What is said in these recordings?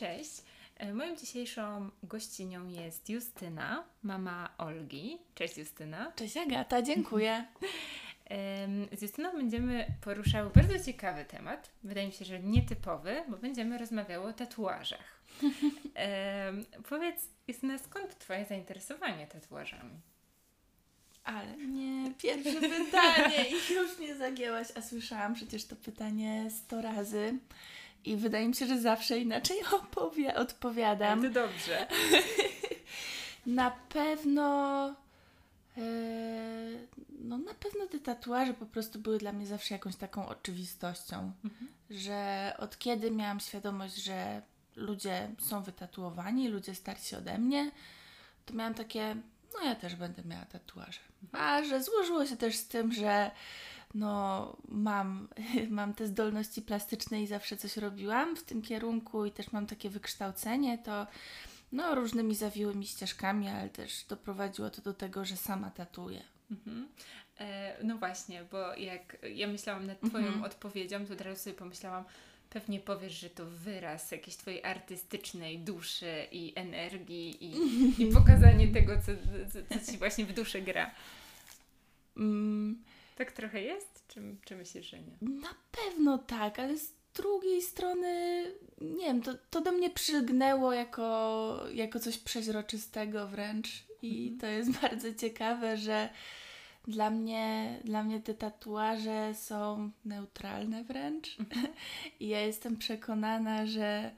Cześć. E, Moją dzisiejszą gościnią jest Justyna, mama Olgi. Cześć Justyna. Cześć Agata, dziękuję. Z Justyną będziemy poruszały bardzo ciekawy temat. Wydaje mi się, że nietypowy, bo będziemy rozmawiały o tatuażach. Powiedz, Justyna, skąd Twoje zainteresowanie tatuażami? Ale nie, pierwsze pytanie i już mnie zagięłaś, a słyszałam przecież to pytanie sto razy i wydaje mi się, że zawsze inaczej opowie- odpowiadam. To dobrze. Na pewno... e, no na pewno te tatuaże po prostu były dla mnie zawsze jakąś taką oczywistością, że od kiedy miałam świadomość, że ludzie są wytatuowani, ludzie starsi ode mnie, to miałam takie, no ja też będę miała tatuaże. A że złożyło się też z tym, że no mam, mam te zdolności plastyczne i zawsze coś robiłam w tym kierunku i też mam takie wykształcenie, to no różnymi zawiłymi ścieżkami, ale też doprowadziło to do tego, że sama tatuję. Mhm. E, No właśnie, bo jak ja myślałam nad Twoją Mhm. odpowiedzią, to od razu sobie pomyślałam, pewnie powiesz, że to wyraz jakiejś Twojej artystycznej duszy i energii i, i pokazanie tego, co, co, co Ci właśnie w duszy gra. Mm, Tak trochę jest? Czy, czy myślisz, że nie? Na pewno tak, ale z drugiej strony, nie wiem, to, to do mnie przylgnęło jako, jako coś przeźroczystego wręcz i Mhm. to jest bardzo ciekawe, że dla mnie, dla mnie te tatuaże są neutralne wręcz i ja jestem przekonana, że,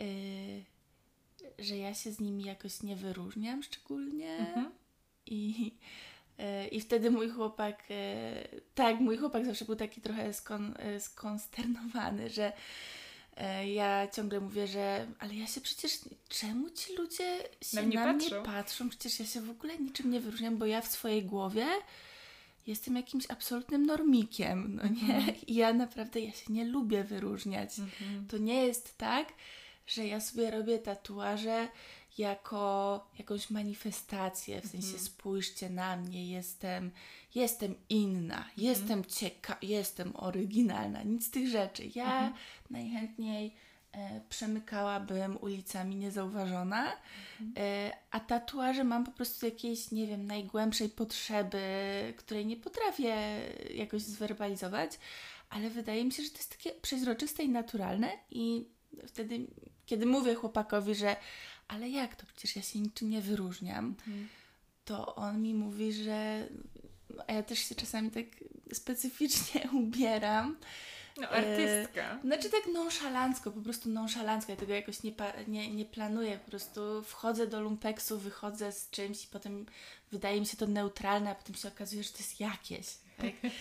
y, że ja się z nimi jakoś nie wyróżniam szczególnie. Mhm. I, I wtedy mój chłopak, e, tak, mój chłopak zawsze był taki trochę skon, e, skonsternowany, że e, ja ciągle mówię, że ale ja się przecież, czemu ci ludzie się Na na, mnie mnie patrzą. patrzą? Przecież ja się w ogóle niczym nie wyróżniam, bo ja w swojej głowie jestem jakimś absolutnym normikiem, no nie? Mhm. I ja naprawdę, ja się nie lubię wyróżniać. Mhm. To nie jest tak, że ja sobie robię tatuaże jako jakąś manifestację, w sensie Mhm. spójrzcie na mnie, jestem, jestem inna, jestem cieka, jestem oryginalna, nic z tych rzeczy. Ja Mhm. najchętniej e, przemykałabym ulicami niezauważona, e, a tatuaże mam po prostu jakiejś, nie wiem, najgłębszej potrzeby, której nie potrafię jakoś zwerbalizować, ale wydaje mi się, że to jest takie przeźroczyste i naturalne i wtedy, kiedy mówię chłopakowi, że ale jak to, przecież ja się niczym nie wyróżniam, Mhm. to on mi mówi, że a ja też się czasami tak specyficznie ubieram. No, artystka. Znaczy tak nonszalancko, po prostu nonszalancko. Ja tego jakoś nie, nie, nie planuję. Po prostu wchodzę do lumpeksu, wychodzę z czymś i potem wydaje mi się to neutralne, a potem się okazuje, że to jest jakieś. Tak?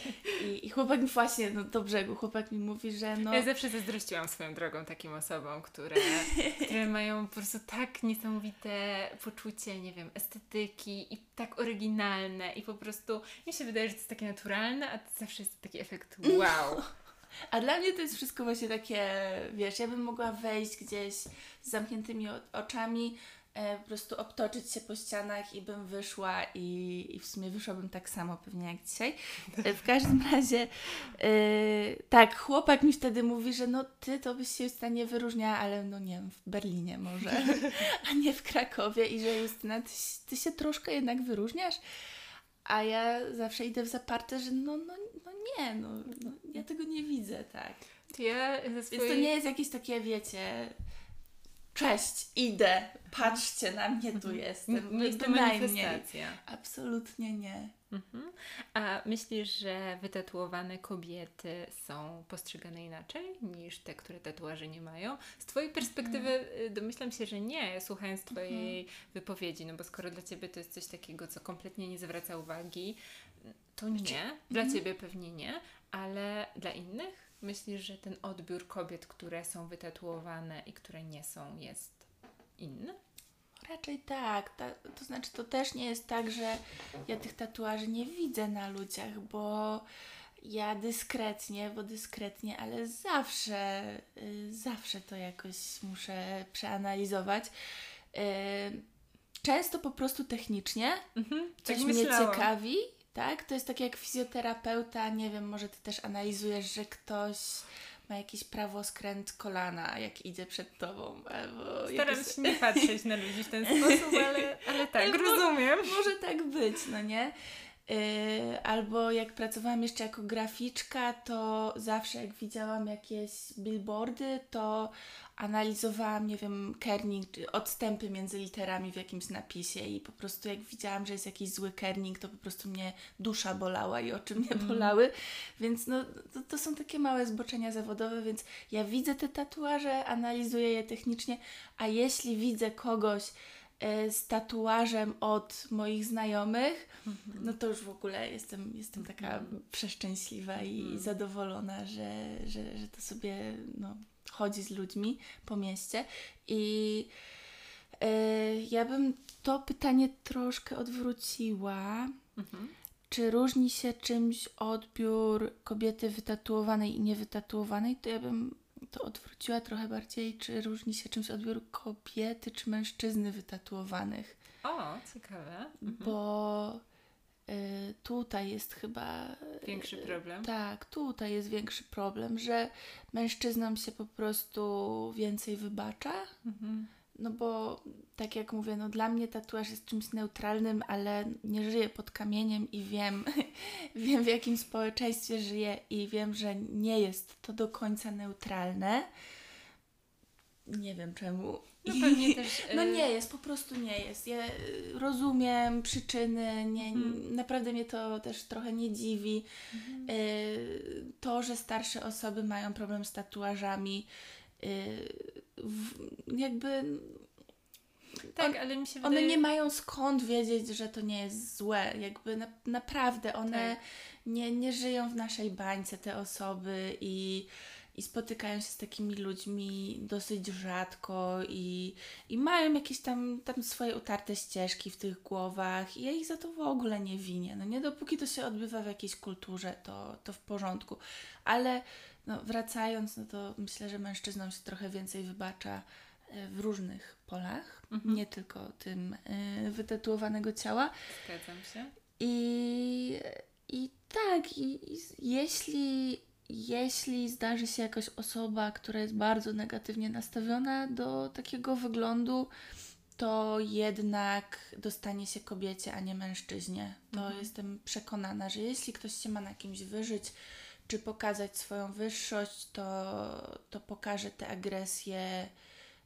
I, I chłopak mi właśnie, no do brzegu, chłopak mi mówi, że no... Ja zawsze zazdrościłam swoją drogą takim osobom, które, które mają po prostu tak niesamowite poczucie, nie wiem, estetyki i tak oryginalne i po prostu mi się wydaje, że to jest takie naturalne, a to zawsze jest taki efekt wow. A dla mnie to jest wszystko właśnie takie, wiesz, ja bym mogła wejść gdzieś z zamkniętymi oczami, e, po prostu obtoczyć się po ścianach i bym wyszła i, i w sumie wyszłabym tak samo pewnie jak dzisiaj. E, w każdym razie, e, tak, chłopak mi wtedy mówi, że no ty to byś się Justyna nie wyróżniała, ale no nie wiem, w Berlinie może, a nie w Krakowie i że Justyna, ty, ty się troszkę jednak wyróżniasz. A ja zawsze idę w zaparte, że no, no, no nie, no, no ja tego nie widzę, tak. Ja Więc to nie jest jakieś takie, wiecie, cześć, idę, patrzcie na mnie, tu jestem. Nie jest to manifestacja. Absolutnie nie. Mhm. A myślisz, że wytatuowane kobiety są postrzegane inaczej niż te, które tatuaży nie mają? Z Twojej perspektywy y, domyślam się, że nie, słuchając Twojej wypowiedzi, no bo skoro dla Ciebie to jest coś takiego, co kompletnie nie zwraca uwagi, to nie. Dla Ciebie pewnie nie, ale dla innych myślisz, że ten odbiór kobiet, które są wytatuowane i które nie są, jest inny? Raczej tak. Ta, to znaczy, to też nie jest tak, że ja tych tatuaży nie widzę na ludziach, bo ja dyskretnie, bo dyskretnie, ale zawsze, y, zawsze to jakoś muszę przeanalizować. Y, często po prostu technicznie Mhm, coś tak mnie myślałam. ciekawi, tak? To jest tak jak fizjoterapeuta, nie wiem, może ty też analizujesz, że ktoś ma jakiś prawoskręt kolana, jak idzie przed tobą. Albo Staram jakoś... się nie patrzeć na ludzi w ten sposób, ale, ale tak, Ale mo- rozumiem. Może tak być, no nie? Yy, albo jak pracowałam jeszcze jako graficzka, to zawsze jak widziałam jakieś billboardy, to analizowałam, nie wiem, kerning, odstępy między literami w jakimś napisie i po prostu jak widziałam, że jest jakiś zły kerning, to po prostu mnie dusza bolała i oczy mnie bolały, więc no to, to są takie małe zboczenia zawodowe, więc ja widzę te tatuaże, analizuję je technicznie, a jeśli widzę kogoś e, z tatuażem od moich znajomych, no to już w ogóle jestem, jestem taka przeszczęśliwa i zadowolona, że, że, że to sobie no, chodzi z ludźmi po mieście. I e, ja bym to pytanie troszkę odwróciła. Mhm. Czy różni się czymś odbiór kobiety wytatuowanej i niewytatuowanej? To ja bym to odwróciła trochę bardziej. Czy różni się czymś odbiór kobiety czy mężczyzny wytatuowanych? O, ciekawe. Mhm. Bo tutaj jest chyba. Większy problem. Tak, tutaj jest większy problem, że mężczyznom się po prostu więcej wybacza. Mhm. No bo tak jak mówię, no dla mnie tatuaż jest czymś neutralnym, ale nie żyję pod kamieniem i wiem, wiem w jakim społeczeństwie żyję i wiem, że nie jest to do końca neutralne. Nie wiem czemu. No pewnie też... No nie jest, po prostu nie jest. Ja y, rozumiem przyczyny, nie, Mhm. naprawdę mnie to też trochę nie dziwi. Mhm. Y, To, że starsze osoby mają problem z tatuażami, y, jakby Tak, on- ale mi się one wydaje... nie mają skąd wiedzieć, że to nie jest złe. Jakby na, naprawdę one Tak. nie, nie żyją w naszej bańce, te osoby i, i spotykają się z takimi ludźmi dosyć rzadko i, i mają jakieś tam, tam swoje utarte ścieżki w tych głowach. I ja ich za to w ogóle nie winię. No nie dopóki to się odbywa w jakiejś kulturze, to, to w porządku. Ale no, wracając, no to myślę, że mężczyznom się trochę więcej wybacza e, w różnych polach, Mhm. nie tylko tym y, wytatuowanego ciała. Zgadzam się. I, i tak, i, i jeśli, jeśli zdarzy się jakaś osoba, która jest bardzo negatywnie nastawiona do takiego wyglądu, to jednak dostanie się kobiecie, a nie mężczyźnie. To Mhm. jestem przekonana, że jeśli ktoś się ma na kimś wyżyć, czy pokazać swoją wyższość, to, to pokaże tę agresję,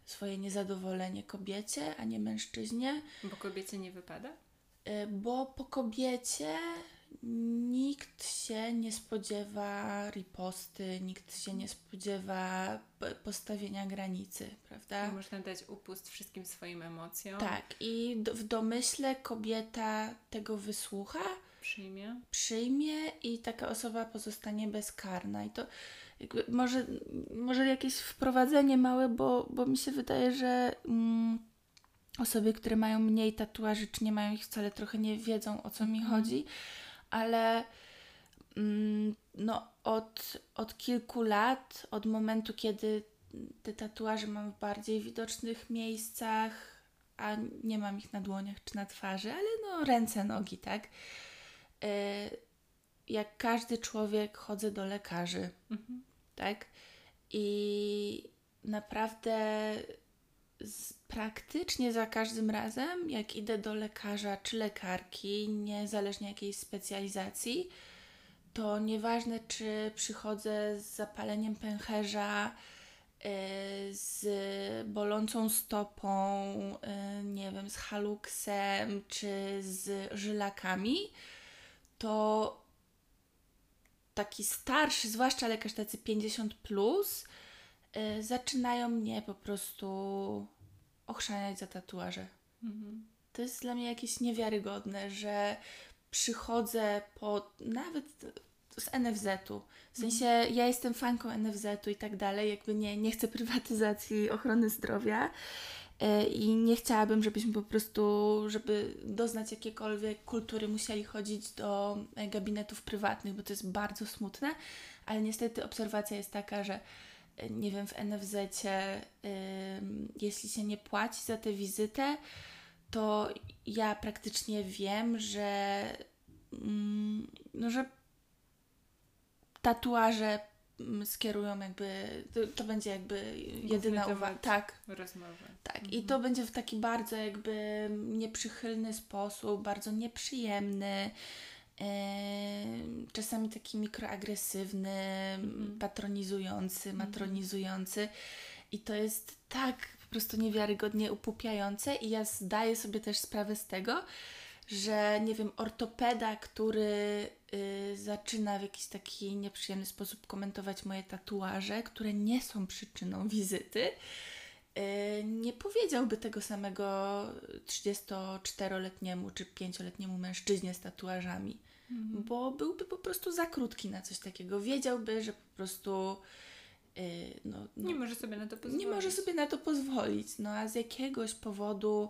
swoje niezadowolenie kobiecie, a nie mężczyźnie. Bo kobiecie nie wypada? Y, Bo po kobiecie nikt się nie spodziewa riposty, nikt się nie spodziewa postawienia granicy, prawda? Można dać upust wszystkim swoim emocjom. Tak, i do, w domyśle kobieta tego wysłucha, Przyjmie. przyjmie i taka osoba pozostanie bezkarna. I to jakby może, może jakieś wprowadzenie małe, bo, bo mi się wydaje, że mm, osoby, które mają mniej tatuaży, czy nie mają ich wcale, trochę nie wiedzą o co mi Mhm. chodzi, ale mm, no, od, od kilku lat, od momentu, kiedy te tatuaże mam w bardziej widocznych miejscach, a nie mam ich na dłoniach czy na twarzy, ale no ręce, nogi, tak? E, jak każdy człowiek chodzę do lekarzy, Mhm. tak? I naprawdę z, praktycznie za każdym razem, jak idę do lekarza czy lekarki, niezależnie jakiej specjalizacji, to nieważne, czy przychodzę z zapaleniem pęcherza, y, z bolącą stopą, y, nie wiem, z haluksem, czy z żylakami, to taki starszy, zwłaszcza lekarz tacy 50 plus, y, zaczynają mnie po prostu ochrzaniać za tatuaże. Mhm. To jest dla mnie jakieś niewiarygodne, że przychodzę po nawet z NFZ-u. W sensie ja jestem fanką NFZ-u i tak dalej, jakby nie, nie chcę prywatyzacji ochrony zdrowia e, i nie chciałabym, żebyśmy po prostu, żeby doznać jakiejkolwiek kultury, musieli chodzić do e, gabinetów prywatnych, bo to jest bardzo smutne, ale niestety obserwacja jest taka, że nie wiem, w NFZ-cie, ym, jeśli się nie płaci za tę wizytę, to ja praktycznie wiem, że, mm, no, że tatuaże mm, skierują jakby, to, to będzie jakby jedyna uwaga. Tak. Rozmowy. Tak. Mhm. I to będzie w taki bardzo jakby nieprzychylny sposób, bardzo nieprzyjemny. Czasami taki mikroagresywny, mhm. patronizujący, mhm. matronizujący. I to jest tak po prostu niewiarygodnie upupiające i ja zdaję sobie też sprawę z tego, że nie wiem, ortopeda, który y, zaczyna w jakiś taki nieprzyjemny sposób komentować moje tatuaże, które nie są przyczyną wizyty, nie powiedziałby tego samego 34-letniemu czy 5-letniemu mężczyźnie z tatuażami, mhm. bo byłby po prostu za krótki na coś takiego. Wiedziałby, że po prostu. Y, no, no, nie może sobie na to pozwolić. Nie może sobie na to pozwolić. No a z jakiegoś powodu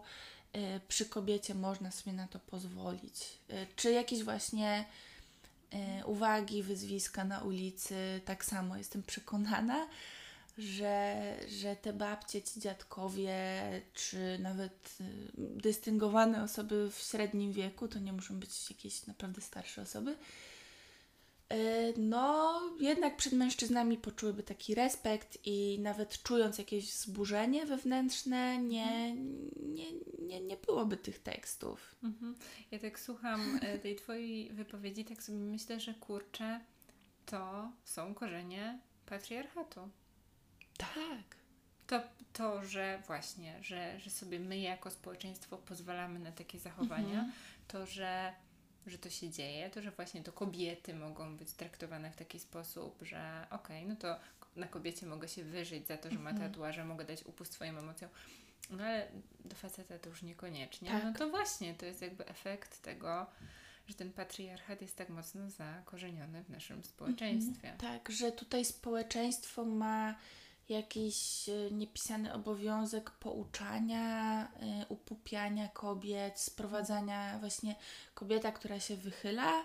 Y, przy kobiecie można sobie na to pozwolić. Y, czy jakieś właśnie y, uwagi, wyzwiska na ulicy, tak samo jestem przekonana, że, że te babcie, ci dziadkowie, czy nawet dystyngowane osoby w średnim wieku, to nie muszą być jakieś naprawdę starsze osoby, E, no jednak przed mężczyznami poczułyby taki respekt i nawet czując jakieś wzburzenie wewnętrzne, nie, nie, nie, nie byłoby tych tekstów. Mhm. Ja tak słucham e, tej Twojej wypowiedzi, tak sobie myślę, że kurczę, to są korzenie patriarchatu. Tak. To, to że właśnie, że, że sobie my jako społeczeństwo pozwalamy na takie zachowania, mhm. to, że że to się dzieje, to że właśnie to kobiety mogą być traktowane w taki sposób, że okej, okay, no to na kobiecie mogę się wyżyć za to, że ma mhm. tatuaże, mogę dać upust swoim emocjom, no ale do faceta to już niekoniecznie. Tak. No to właśnie, to jest jakby efekt tego, że ten patriarchat jest tak mocno zakorzeniony w naszym społeczeństwie. Mhm. Tak, że tutaj społeczeństwo ma jakiś e, niepisany obowiązek pouczania, e, upupiania kobiet, sprowadzania właśnie kobieta, która się wychyla e,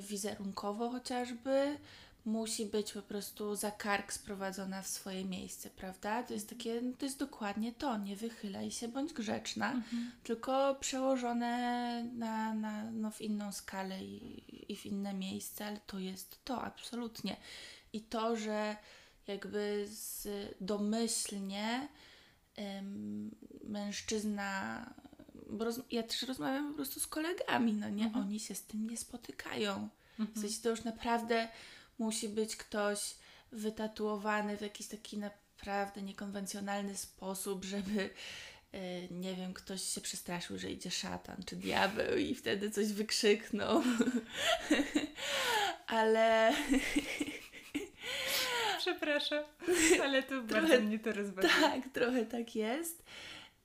wizerunkowo chociażby, musi być po prostu za kark sprowadzona w swoje miejsce, prawda? To jest takie, no to jest dokładnie to, nie wychylaj się, bądź grzeczna, mhm. tylko przełożone na, na, no w inną skalę i, i w inne miejsce, ale to jest to, absolutnie. I to, że jakby z domyślnie ym, mężczyzna, bo roz, ja też rozmawiam po prostu z kolegami, no nie, mhm. oni się z tym nie spotykają. Mhm. W sensie to już naprawdę musi być ktoś wytatuowany w jakiś taki naprawdę niekonwencjonalny sposób, żeby y, nie wiem, ktoś się przestraszył, że idzie szatan czy diabeł i wtedy coś wykrzyknął. Ale Przepraszam, ale to bardzo mnie to rozbawiło. Tak, trochę tak jest.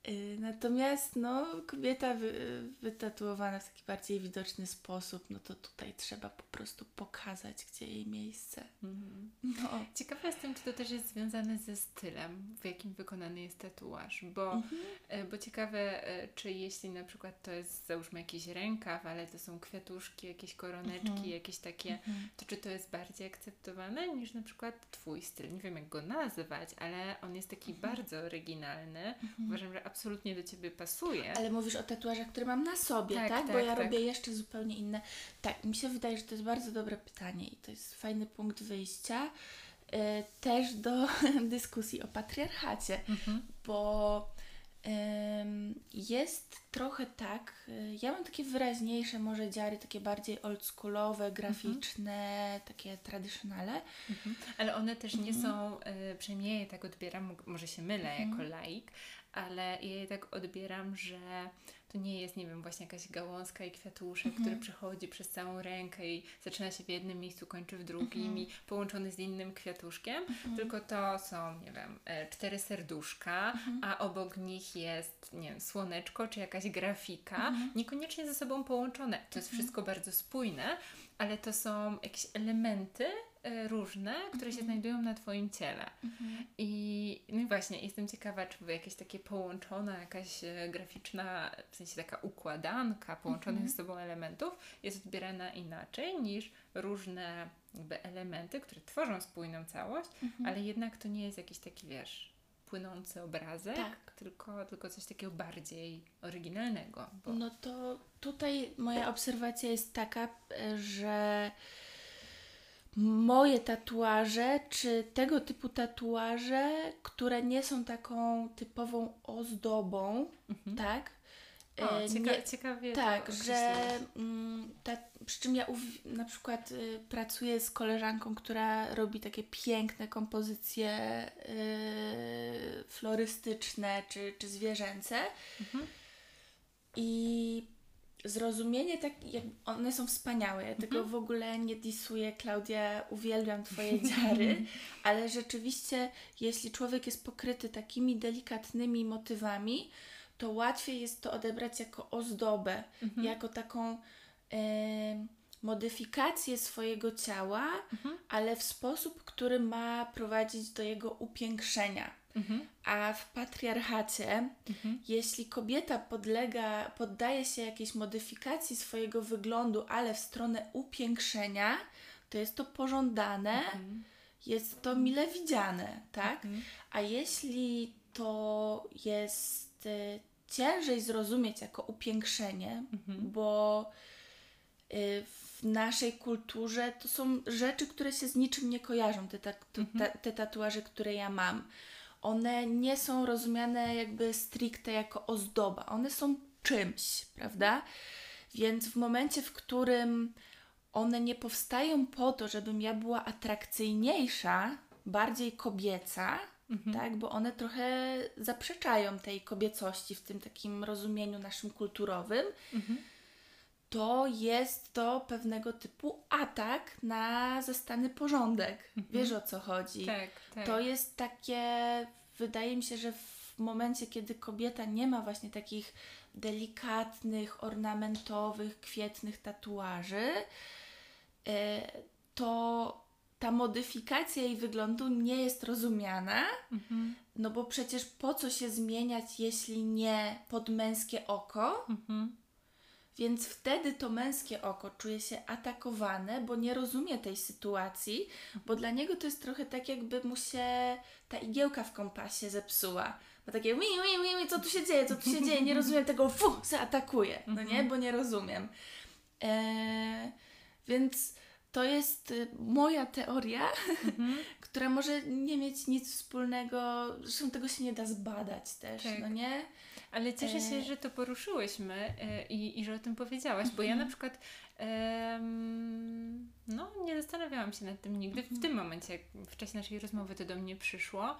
Y, natomiast no, kobieta wy, wytatuowana w taki bardziej widoczny sposób, no to tutaj trzeba po prostu pokazać, gdzie jej miejsce. Mhm. No. Ciekawa jestem, czy to też jest związane ze stylem, w jakim wykonany jest tatuaż, bo, mhm. E, bo ciekawe, e, czy jeśli na przykład to jest załóżmy jakiś rękaw, ale to są kwiatuszki, jakieś koroneczki, mhm. jakieś takie, mhm. to czy to jest bardziej akceptowane niż na przykład Twój styl? Nie wiem, jak go nazywać, ale on jest taki mhm. bardzo oryginalny. Mhm. Uważam, że absolutnie do Ciebie pasuje. Ale mówisz o tatuażach, które mam na sobie, tak? tak? Bo ja tak. robię jeszcze zupełnie inne. Tak, mi się wydaje, że to jest bardzo dobre pytanie i to jest fajny punkt wyjścia y, też do dyskusji o patriarchacie, mhm. bo jest trochę tak, y, ja mam takie wyraźniejsze może dziary, takie bardziej oldschoolowe, graficzne, mhm. takie tradycjonale. Mhm. Ale one też nie mhm. są, y, przynajmniej ja tak odbieram, może się mylę jako laik, ale ja je tak odbieram, że to nie jest, nie wiem, właśnie jakaś gałązka i kwiatuszek, mhm. który przechodzi przez całą rękę i zaczyna się w jednym miejscu, kończy w drugim mhm. i połączony z innym kwiatuszkiem, mhm. tylko to są, nie wiem, e, cztery serduszka, mhm. a obok nich jest, nie wiem, słoneczko czy jakaś grafika, mhm. niekoniecznie ze sobą połączone. To jest mhm. wszystko bardzo spójne, ale to są jakieś elementy, różne, które się mhm. znajdują na Twoim ciele. Mhm. I, no i właśnie, jestem ciekawa, czy jakieś takie połączona, jakaś e, graficzna, w sensie taka układanka połączonych mhm. ze sobą elementów jest odbierana inaczej niż różne jakby elementy, które tworzą spójną całość, mhm. ale jednak to nie jest jakiś taki, wiesz, płynący obrazek, tak. tylko, tylko coś takiego bardziej oryginalnego. Bo... No to tutaj moja obserwacja jest taka, e, że moje tatuaże, czy tego typu tatuaże, które nie są taką typową ozdobą, Mhm. tak? O, E, cieka- nie- ciekawie tak, że mm, ta, przy czym ja na przykład y, pracuję z koleżanką, która robi takie piękne kompozycje y, florystyczne czy, czy zwierzęce Mhm. i zrozumienie tak, jak one są wspaniałe, ja tego Mhm. w ogóle nie disuję, Klaudia, uwielbiam Twoje dziary, ale rzeczywiście jeśli człowiek jest pokryty takimi delikatnymi motywami, to łatwiej jest to odebrać jako ozdobę, Mhm. jako taką em, modyfikację swojego ciała, Mhm. ale w sposób, który ma prowadzić do jego upiększenia. Mhm. A w patriarchacie, Mhm. jeśli kobieta podlega, poddaje się jakiejś modyfikacji swojego wyglądu, ale w stronę upiększenia, to jest to pożądane, Mhm. jest to mile widziane, tak? Mhm. A jeśli to jest y, ciężej zrozumieć jako upiększenie, Mhm. bo y, w naszej kulturze to są rzeczy, które się z niczym nie kojarzą, te, ta, ta, te tatuaże, które ja mam. One nie są rozumiane jakby stricte jako ozdoba, one są czymś, prawda? Więc w momencie, w którym one nie powstają po to, żebym ja była atrakcyjniejsza, bardziej kobieca, Mhm. tak? Bo one trochę zaprzeczają tej kobiecości w tym takim rozumieniu naszym kulturowym. Mhm. To jest to pewnego typu atak na zastany porządek. Wiesz o co chodzi? Tak, tak. To jest takie, wydaje mi się, że w momencie, kiedy kobieta nie ma właśnie takich delikatnych, ornamentowych, kwietnych tatuaży, e, to ta modyfikacja jej wyglądu nie jest rozumiana, Mhm. no bo przecież po co się zmieniać, jeśli nie pod męskie oko? Mhm. Więc wtedy to męskie oko czuje się atakowane, bo nie rozumie tej sytuacji, bo dla niego to jest trochę tak, jakby mu się ta igiełka w kompasie zepsuła. Bo takie, wi, wi, wi, co tu się dzieje, co tu się dzieje, nie rozumiem tego, fu, zaatakuje, no nie, bo nie rozumiem. Eee, więc to jest y, moja teoria, Mhm. która może nie mieć nic wspólnego, zresztą tego się nie da zbadać też, Tak. no nie? Ale cieszę się, E. że to poruszyłyśmy e, i, i że o tym powiedziałaś, bo ja na przykład no, nie zastanawiałam się nad tym nigdy. W tym momencie, jak w czasie naszej rozmowy to do mnie przyszło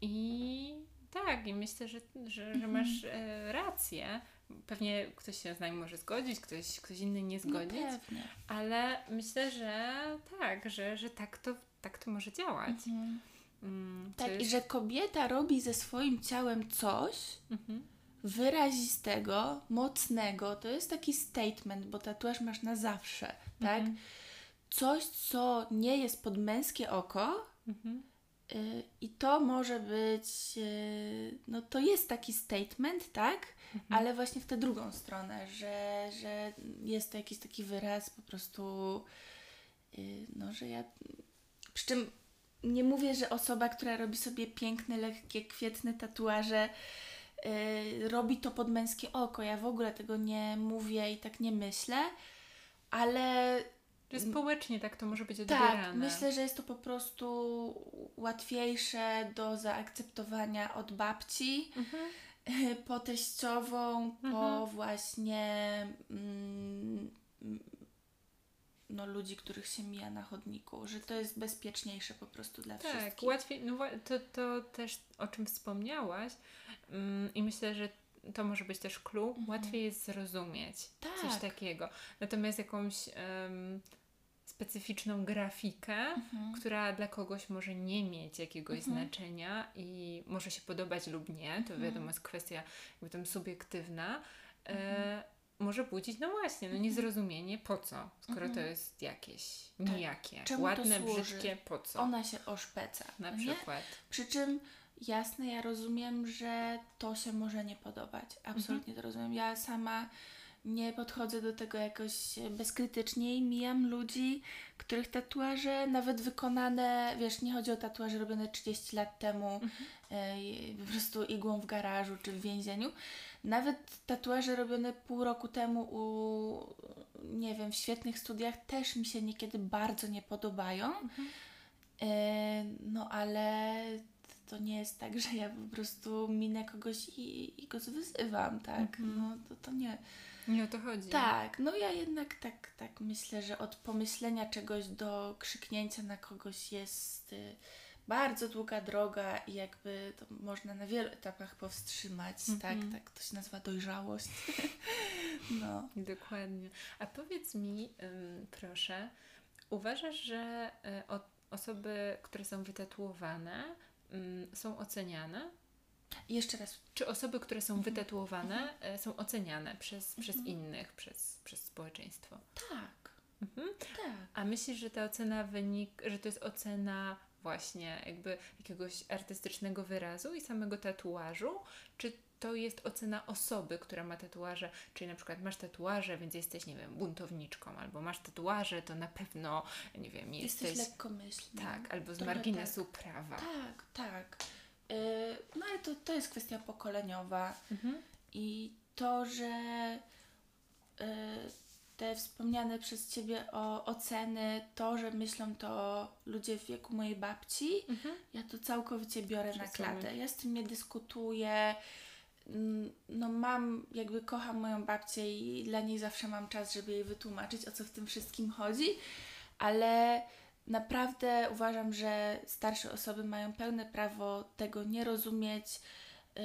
i tak, i myślę, że, że, że masz e, rację. Pewnie ktoś się z nami może zgodzić, ktoś, ktoś inny nie No zgodzić, pewnie. ale myślę, że tak, że, że tak, to, tak to może działać. Mhm. Mm, Tak, i jest- że kobieta robi ze swoim ciałem coś Mhm. Wyrazistego, mocnego. To jest taki statement, bo tatuaż masz na zawsze, tak? Mhm. Coś, co nie jest pod męskie oko. Mhm. y, I to może być, y, no to jest taki statement, tak? Mhm. Ale właśnie w tę drugą stronę, że, że jest to jakiś taki wyraz po prostu, y, no że ja. Przy czym nie mówię, że osoba, która robi sobie piękne, lekkie, kwietne tatuaże, robi to pod męskie oko. Ja w ogóle tego nie mówię i tak nie myślę, ale Że społecznie tak to może być tak, odbierane. myślę, że jest to po prostu łatwiejsze do zaakceptowania od babci, Mhm. po teściową, po Mhm. właśnie mm, mm, no, ludzi, których się mija na chodniku, że to jest bezpieczniejsze po prostu dla Tak, wszystkich. łatwiej, no to, to też o czym wspomniałaś mm, i myślę, że to może być też clue, łatwiej jest zrozumieć coś Mhm. Tak. takiego. Natomiast jakąś em, specyficzną grafikę, Mhm. która dla kogoś może nie mieć jakiegoś Mhm. znaczenia i może się podobać lub nie, to Mhm. wiadomo jest kwestia jakby tam subiektywna, Mhm. e, może budzić, no właśnie, no niezrozumienie po co, skoro Mhm. to jest jakieś Tak. nijakie, Czemu ładne, brzydkie, po co Ona się oszpeca. na nie? przykład. Przy czym jasne, ja rozumiem, że to się może nie podobać. Absolutnie to rozumiem. Ja sama nie podchodzę do tego jakoś bezkrytycznie i mijam ludzi, których tatuaże, nawet wykonane, wiesz, nie chodzi o tatuaże robione 30 lat temu, mhm. e, po prostu igłą w garażu czy w więzieniu. Nawet tatuaże robione pół roku temu u, nie wiem, w świetnych studiach też mi się niekiedy bardzo nie podobają. Mhm. E, no ale to nie jest tak, że ja po prostu minę kogoś i, i go wyzywam, tak? Mhm. No to, to nie. Nie o to chodzi. Tak, no ja jednak tak, tak myślę, że od pomyślenia czegoś do krzyknięcia na kogoś jest y, bardzo długa droga i jakby to można na wielu etapach powstrzymać, tak? Mhm. Tak, to się nazywa dojrzałość. no. Dokładnie. A powiedz mi, proszę, uważasz, że y, osoby, które są wytatuowane, są oceniane? Jeszcze raz. Czy osoby, które są mhm. wytatuowane, mhm. są oceniane przez, przez mhm. innych, przez, przez społeczeństwo? Tak. Mhm. Tak. A myślisz, że ta ocena wynik, że to jest ocena właśnie jakby jakiegoś artystycznego wyrazu i samego tatuażu, czy to jest ocena osoby, która ma tatuaże, czyli na przykład masz tatuaże, więc jesteś, nie wiem, buntowniczką, albo masz tatuaże, to na pewno, nie wiem, jesteś... Jesteś lekkomyślny. Tak, albo z marginesu tak. prawa. Tak, tak. Yy, no ale to, to jest kwestia pokoleniowa mhm. i to, że yy, te wspomniane przez Ciebie o, oceny, to, że myślą to ludzie w wieku mojej babci, mhm. ja to całkowicie biorę na klatę. Ja z tym nie dyskutuję. Mm, no mam, jakby kocham moją babcię i dla niej zawsze mam czas, żeby jej wytłumaczyć, o co w tym wszystkim chodzi, ale naprawdę uważam, że starsze osoby mają pełne prawo tego nie rozumieć, yy,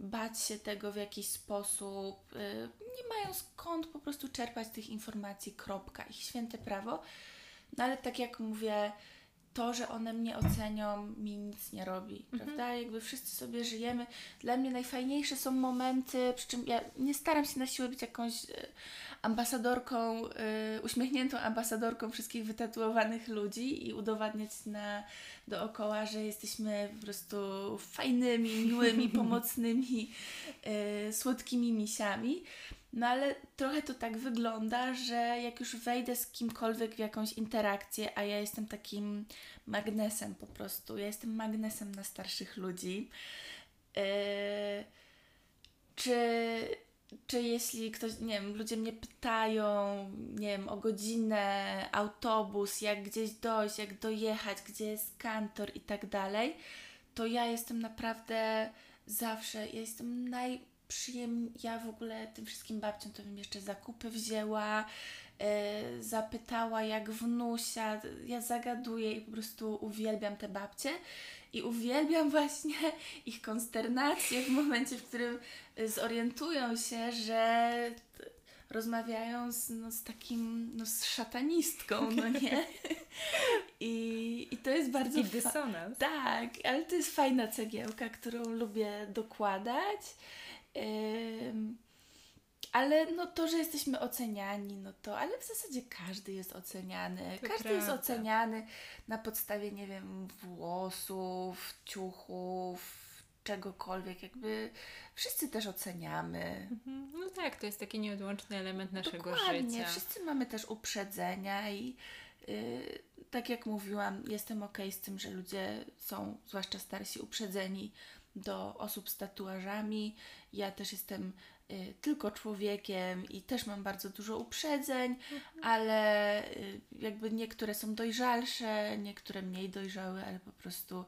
bać się tego w jakiś sposób, yy, nie mają skąd po prostu czerpać tych informacji, kropka, ich święte prawo. No ale tak jak mówię, to, że one mnie ocenią, mi nic nie robi, mhm. prawda? Jakby wszyscy sobie żyjemy. Dla mnie najfajniejsze są momenty, przy czym ja nie staram się na siłę być jakąś e, ambasadorką, y, uśmiechniętą ambasadorką wszystkich wytatuowanych ludzi i udowadniać na dookoła, że jesteśmy po prostu fajnymi, miłymi, pomocnymi, y, słodkimi misiami. No ale trochę to tak wygląda, że jak już wejdę z kimkolwiek w jakąś interakcję, a ja jestem takim magnesem po prostu, ja jestem magnesem na starszych ludzi. Yy, czy czy jeśli ktoś, nie wiem, ludzie mnie pytają, nie wiem, o godzinę, autobus, jak gdzieś dojść, jak dojechać, gdzie jest kantor i tak dalej, to ja jestem naprawdę zawsze, ja jestem najprzyjemniej, ja w ogóle tym wszystkim babciom to bym jeszcze zakupy wzięła, yy, zapytała jak wnusia, ja zagaduję i po prostu uwielbiam te babcie i uwielbiam właśnie ich konsternację w momencie, w którym zorientują się, że rozmawiają z, no, z takim, no, z szatanistką, no nie? I, i to jest bardzo... I dysonans. tak, ale to jest fajna cegiełka, którą lubię dokładać. Ym, ale no to, że jesteśmy oceniani, no to, ale w zasadzie każdy jest oceniany. To każdy prawda. jest oceniany na podstawie, nie wiem, włosów, ciuchów, czegokolwiek, jakby wszyscy też oceniamy. Mhm. No tak, to jest taki nieodłączny element naszego Dokładnie. życia. Wszyscy mamy też uprzedzenia i yy, tak jak mówiłam, jestem ok z tym, że ludzie są, zwłaszcza starsi, uprzedzeni do osób z tatuażami. Ja też jestem y, tylko człowiekiem i też mam bardzo dużo uprzedzeń, mhm. ale y, jakby niektóre są dojrzalsze, niektóre mniej dojrzałe, ale po prostu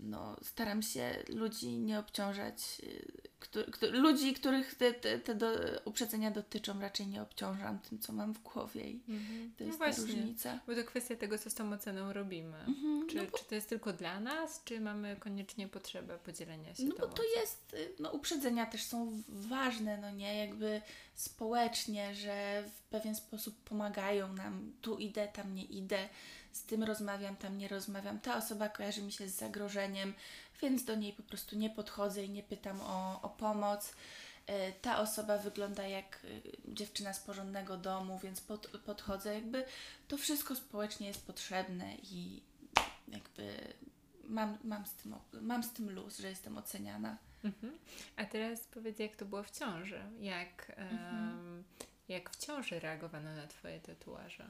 no, staram się ludzi nie obciążać, y, ludzi, których te, te, te do, uprzedzenia dotyczą, raczej nie obciążam tym, co mam w głowie i mhm. to jest no ta różnica. Bo to kwestia tego, co z tą oceną robimy. Mhm, czy, no bo... czy to jest tylko dla nas, czy mamy koniecznie potrzebę podzielenia się No bo to jest, y, no uprzedzenia też są ważne, no nie, jakby społecznie, że w pewien sposób pomagają nam, tu idę, tam nie idę, z tym rozmawiam, tam nie rozmawiam, ta osoba kojarzy mi się z zagrożeniem, więc do niej po prostu nie podchodzę i nie pytam o, o pomoc. E, ta osoba wygląda jak e, dziewczyna z porządnego domu, więc pod, podchodzę. Jakby to wszystko społecznie jest potrzebne i jakby mam, mam, z tym, mam z tym luz, że jestem oceniana. Mhm. A teraz powiedz, jak to było w ciąży? Jak, mhm. um, jak w ciąży reagowano na Twoje tatuaże?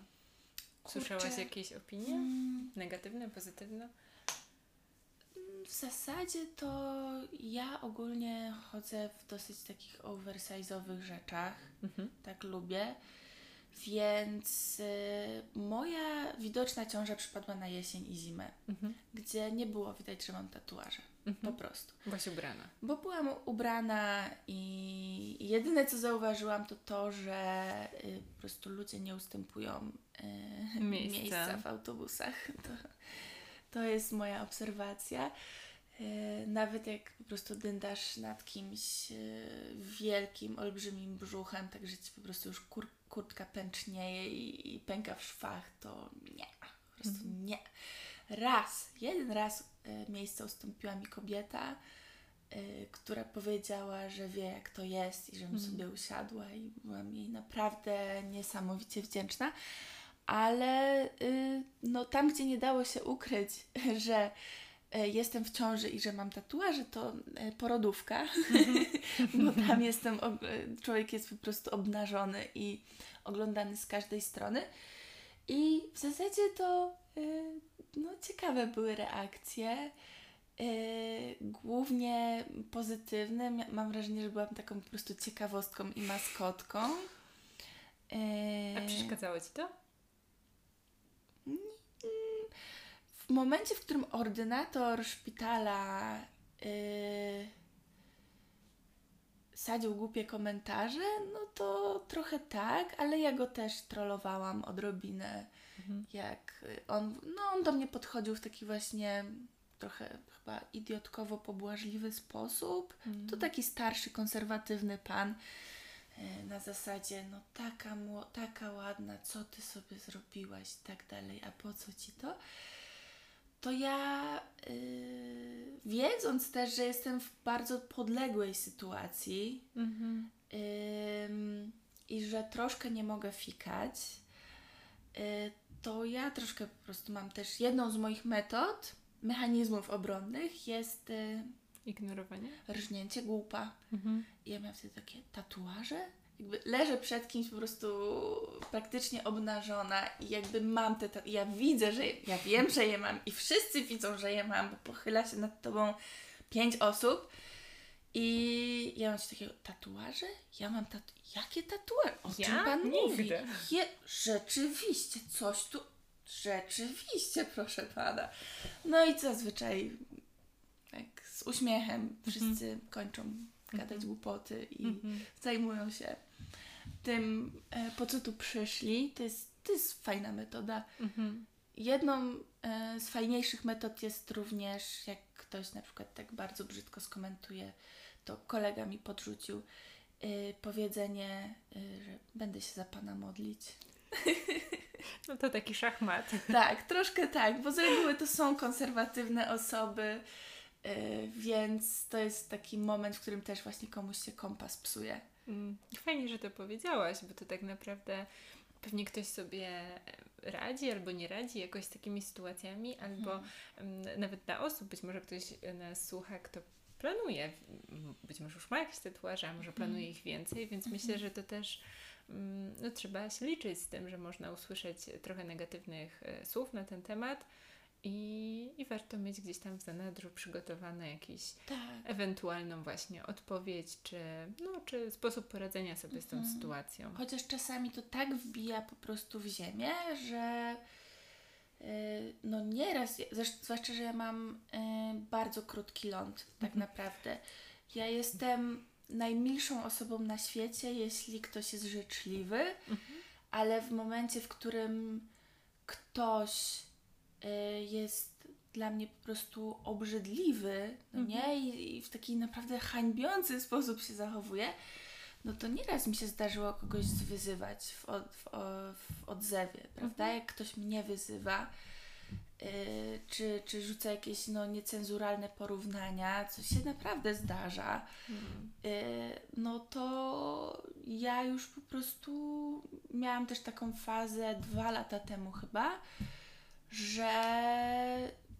Słyszałaś jakieś opinie? Mm. Negatywne, pozytywne? W zasadzie to ja ogólnie chodzę w dosyć takich oversize'owych rzeczach. Mhm. Tak lubię. Więc y, moja widoczna ciąża przypadła na jesień i zimę, mhm. gdzie nie było widać, że mam tatuaże. Mhm. Po prostu. Byłaś ubrana. Bo byłam ubrana i jedyne co zauważyłam to to, że y, po prostu ludzie nie ustępują y, miejsca w autobusach. To, to jest moja obserwacja. Y, nawet jak po prostu dyndasz nad kimś y, wielkim, olbrzymim brzuchem, tak że ci po prostu już kur kurtka pęcznieje i, i, pęka w szwach, to nie, po prostu mhm. nie. Raz, jeden raz miejsce ustąpiła mi kobieta, która powiedziała, że wie jak to jest i żebym mhm. sobie usiadła i byłam jej naprawdę niesamowicie wdzięczna ale no tam, gdzie nie dało się ukryć, że E, jestem w ciąży i że mam tatuaże, to e, porodówka, mhm. bo tam jestem, e, człowiek jest po prostu obnażony i oglądany z każdej strony. I w zasadzie to no, ciekawe były reakcje. Głównie pozytywne. Mam wrażenie, że byłam taką po prostu ciekawostką i maskotką. A przeszkadzało ci to? W momencie, w którym ordynator szpitala yy, sadził głupie komentarze, no to trochę tak, ale ja go też trollowałam odrobinę. Mhm. Jak on, no on do mnie podchodził w taki właśnie trochę chyba idiotkowo pobłażliwy sposób. Mhm. To taki starszy, konserwatywny pan na zasadzie, no taka, taka ładna, co ty sobie zrobiłaś i tak dalej, a po co ci to? to ja yy, wiedząc też, że jestem w bardzo podległej sytuacji mhm. yy, i że troszkę nie mogę fikać, yy, to ja troszkę po prostu mam też jedną z moich metod, mechanizmów obronnych jest y, ignorowanie, rżnięcie głupa. Mhm. I ja miałam wtedy takie tatuaże jakby leżę przed kimś po prostu praktycznie obnażona i jakby mam te, te ja widzę, że ja wiem, że je mam i wszyscy widzą, że je mam, bo pochyla się nad tobą pięć osób i ja mam coś takiego, tatuaże? Ja mam tatu... Jakie tatuaże? O ja? czym Pan Nigdy. mówi? Je... Rzeczywiście, coś tu... Rzeczywiście, proszę Pana. No i zazwyczaj z uśmiechem wszyscy mhm. kończą gadać mhm. głupoty i mhm. zajmują się tym, e, po co tu przyszli. To jest, to jest fajna metoda. Mhm. Jedną e, z fajniejszych metod jest również, jak ktoś na przykład tak bardzo brzydko skomentuje, to kolega mi podrzucił e, powiedzenie, że będę się za Pana modlić. No to taki szachmat. Tak, troszkę tak, bo z reguły to są konserwatywne osoby, więc to jest taki moment, w którym też właśnie komuś się kompas psuje. Mm, fajnie, że to powiedziałaś, bo to tak naprawdę pewnie ktoś sobie radzi albo nie radzi jakoś z takimi sytuacjami, mhm. albo um, nawet dla osób, być może ktoś nas słucha, kto planuje, być może już ma jakieś tatuaże, a może planuje mhm. ich więcej, więc mhm. myślę, że to też um, no, trzeba się liczyć z tym, że można usłyszeć trochę negatywnych e, słów na ten temat, i, I warto mieć gdzieś tam w zanadrzu przygotowane jakiś tak. ewentualną właśnie odpowiedź, czy, no, czy sposób poradzenia sobie mhm. z tą mhm. sytuacją. Chociaż czasami to tak wbija po prostu w ziemię, że yy, no nieraz, zwłaszcza, że ja mam yy, bardzo krótki ląd, tak mhm. naprawdę. Ja jestem najmilszą osobą na świecie, jeśli ktoś jest życzliwy, mhm. ale w momencie, w którym ktoś Y, jest dla mnie po prostu obrzydliwy, no nie? Mhm. I, w taki naprawdę hańbiący sposób się zachowuje, no to nieraz mi się zdarzyło kogoś zwyzywać w, od, w, w odzewie, prawda? Mhm. Jak ktoś mnie wyzywa, yy, czy, czy rzuca jakieś no, niecenzuralne porównania, co się naprawdę zdarza, mhm. yy, no to ja już po prostu miałam też taką fazę dwa lata temu chyba, że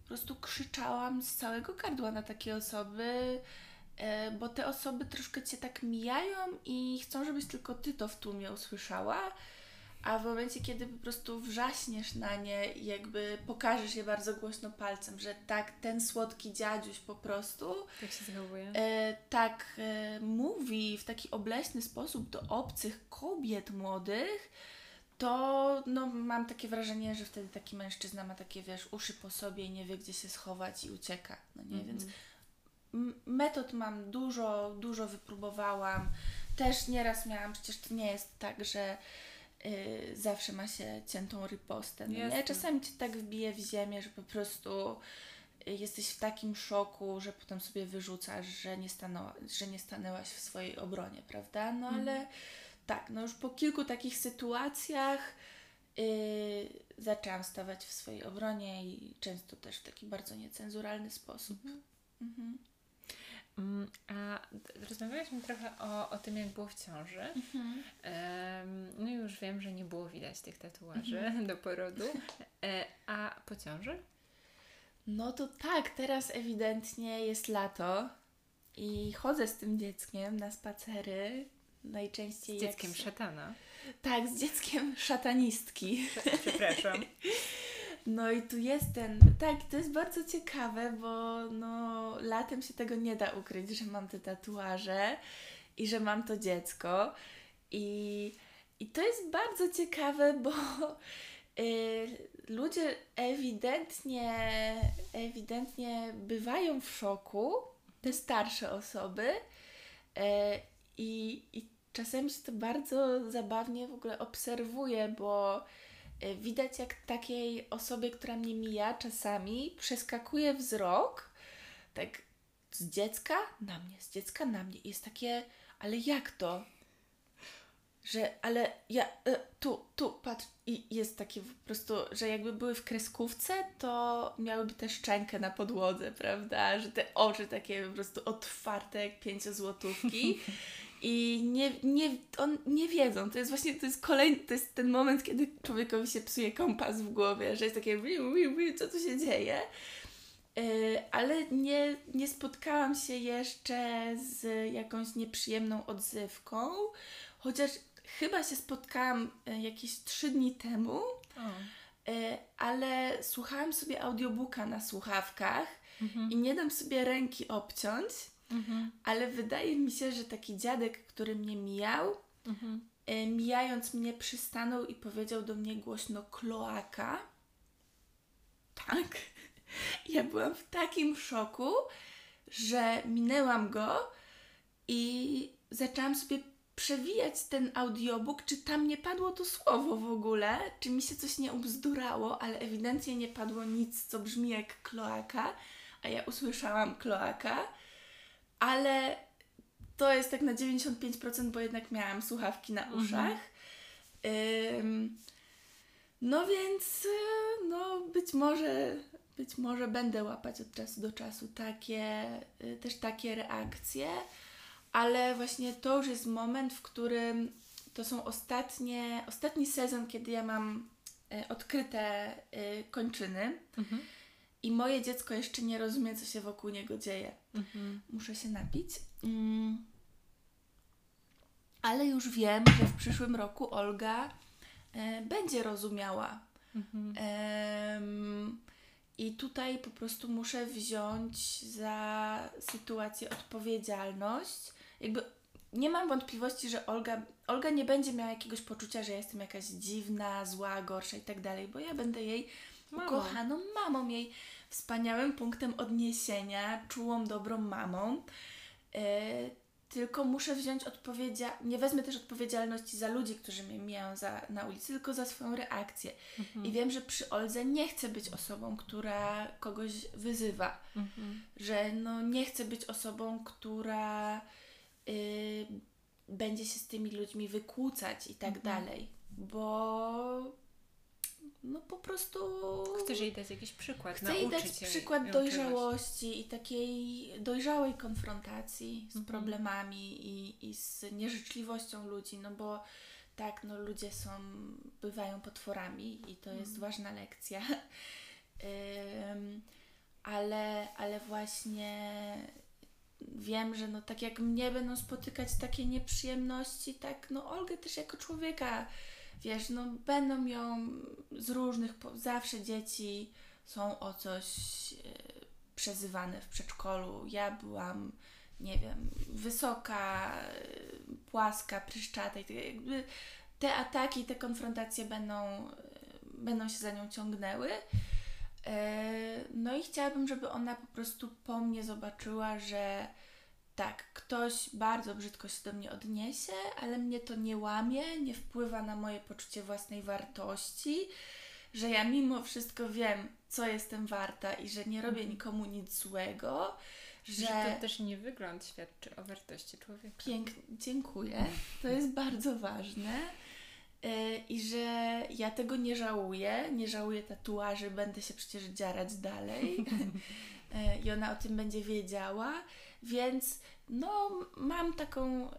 prostu krzyczałam z całego gardła na takie osoby, e, bo te osoby troszkę cię tak mijają i chcą, żebyś tylko ty to w tłumie usłyszała. A w momencie, kiedy po prostu wrzaśniesz na nie i jakby pokażesz je bardzo głośno palcem, że tak, ten słodki dziadziuś po prostu Tak się zachowuje. e, tak e, mówi w taki obleśny sposób do obcych kobiet młodych, to no, mam takie wrażenie, że wtedy taki mężczyzna ma takie, wiesz, uszy po sobie i nie wie, gdzie się schować i ucieka. No nie, więc m- metod mam dużo, dużo wypróbowałam. Też nieraz miałam, przecież to nie jest tak, że y, zawsze ma się ciętą ripostę. No nie? Czasami cię tak wbije w ziemię, że po prostu y, jesteś w takim szoku, że potem sobie wyrzucasz, że nie, stanęła, że nie stanęłaś w swojej obronie, prawda? No ale tak, no już po kilku takich sytuacjach y, zaczęłam stawać w swojej obronie i często też w taki bardzo niecenzuralny sposób. Mhm. Mm, A rozmawialiśmy trochę o, o tym, jak było w ciąży. Em, no i już wiem, że nie było widać tych tatuaży do porodu. E, a po ciąży? No to tak, teraz ewidentnie jest lato i chodzę z tym dzieckiem na spacery. Najczęściej Z dzieckiem szatana. Tak, z dzieckiem szatanistki. Przepraszam. No i tu jest ten, tak, to jest bardzo ciekawe, bo no latem się tego nie da ukryć, że mam te tatuaże i że mam to dziecko. I, i to jest bardzo ciekawe, bo y, ludzie ewidentnie, ewidentnie bywają w szoku, te starsze osoby. E, i, I czasem się to bardzo zabawnie w ogóle obserwuje, bo e, widać jak takiej osobie, która mnie mija czasami, przeskakuje wzrok tak z dziecka na mnie, z dziecka na mnie. I jest takie, ale jak to? Że, ale ja, e, tu, tu, patrz. I jest takie po prostu, że jakby były w kreskówce, to miałyby tę szczękę na podłodze, prawda? Że te oczy takie po prostu otwarte jak pięciozłotówki. I nie, nie, on, nie wiedzą. To jest właśnie to jest kolejny, to jest ten moment, kiedy człowiekowi się psuje kompas w głowie, że jest takie wiu, wiu, wiu, co tu się dzieje. Yy, ale nie, nie spotkałam się jeszcze z jakąś nieprzyjemną odzywką, chociaż chyba się spotkałam y, jakieś trzy dni temu, y, ale słuchałam sobie audiobooka na słuchawkach Mhm. i nie dam sobie ręki obciąć, Mhm. ale wydaje mi się, że taki dziadek, który mnie mijał, Mhm. y, mijając mnie przystanął i powiedział do mnie głośno kloaka. Tak. Ja byłam w takim szoku, że minęłam go i zaczęłam sobie przewijać ten audiobook, czy tam nie padło to słowo w ogóle, czy mi się coś nie ubzdurało, ale ewidentnie nie padło nic, co brzmi jak kloaka, a ja usłyszałam kloaka, ale to jest tak na 95%, bo jednak miałam słuchawki na Mhm. uszach. Ym, no więc, y, no być może, być może będę łapać od czasu do czasu takie, y, też takie reakcje, ale właśnie to już jest moment, w którym to są ostatnie, ostatni sezon, kiedy ja mam y, odkryte kończyny Mhm. i moje dziecko jeszcze nie rozumie, co się wokół niego dzieje. Mhm. Muszę się napić. Mm. Ale już wiem, że w przyszłym roku Olga e, będzie rozumiała. Mhm. I tutaj po prostu muszę wziąć za sytuację odpowiedzialność. Jakby nie mam wątpliwości, że Olga, Olga nie będzie miała jakiegoś poczucia, że ja jestem jakaś dziwna, zła, gorsza i tak dalej, bo ja będę jej Mamą. ukochaną mamą, jej wspaniałym punktem odniesienia, czułą, dobrą mamą. E, tylko muszę wziąć odpowiedzialność, nie wezmę też odpowiedzialności za ludzi, którzy mnie mijają za, na ulicy, tylko za swoją reakcję. Mhm. I wiem, że przy Oldze nie chcę być osobą, która kogoś wyzywa, Mhm. że no nie chcę być osobą, która y, będzie się z tymi ludźmi wykłócać i tak Mhm. dalej, bo no po prostu Chcesz jej dać jakiś przykład, chcę jej dać jej przykład ją dojrzałości i takiej dojrzałej konfrontacji z Mhm. problemami i, i z nieżyczliwością ludzi, no bo tak, no ludzie są, bywają potworami i to jest Mhm. ważna lekcja. Ym, ale, ale właśnie wiem, że no tak jak mnie będą spotykać takie nieprzyjemności, tak no Olgę też jako człowieka, wiesz, no będą ją z różnych, zawsze dzieci są o coś e, przezywane w przedszkolu. Ja byłam, nie wiem, wysoka, e, płaska, pryszczata i tak jakby te ataki, te konfrontacje będą, e, będą się za nią ciągnęły. No i chciałabym, żeby ona po prostu po mnie zobaczyła, że tak, ktoś bardzo brzydko się do mnie odniesie, ale mnie to nie łamie, nie wpływa na moje poczucie własnej wartości, że ja mimo wszystko wiem, co jestem warta i że nie robię mhm. nikomu nic złego. Że, że to też nie wygląd świadczy o wartości człowieka. Pięknie, dziękuję. To jest bardzo ważne. Yy, I że ja tego nie żałuję, nie żałuję tatuaży, będę się przecież dziarać dalej. Yy, I ona o tym będzie wiedziała. Więc no, mam taką,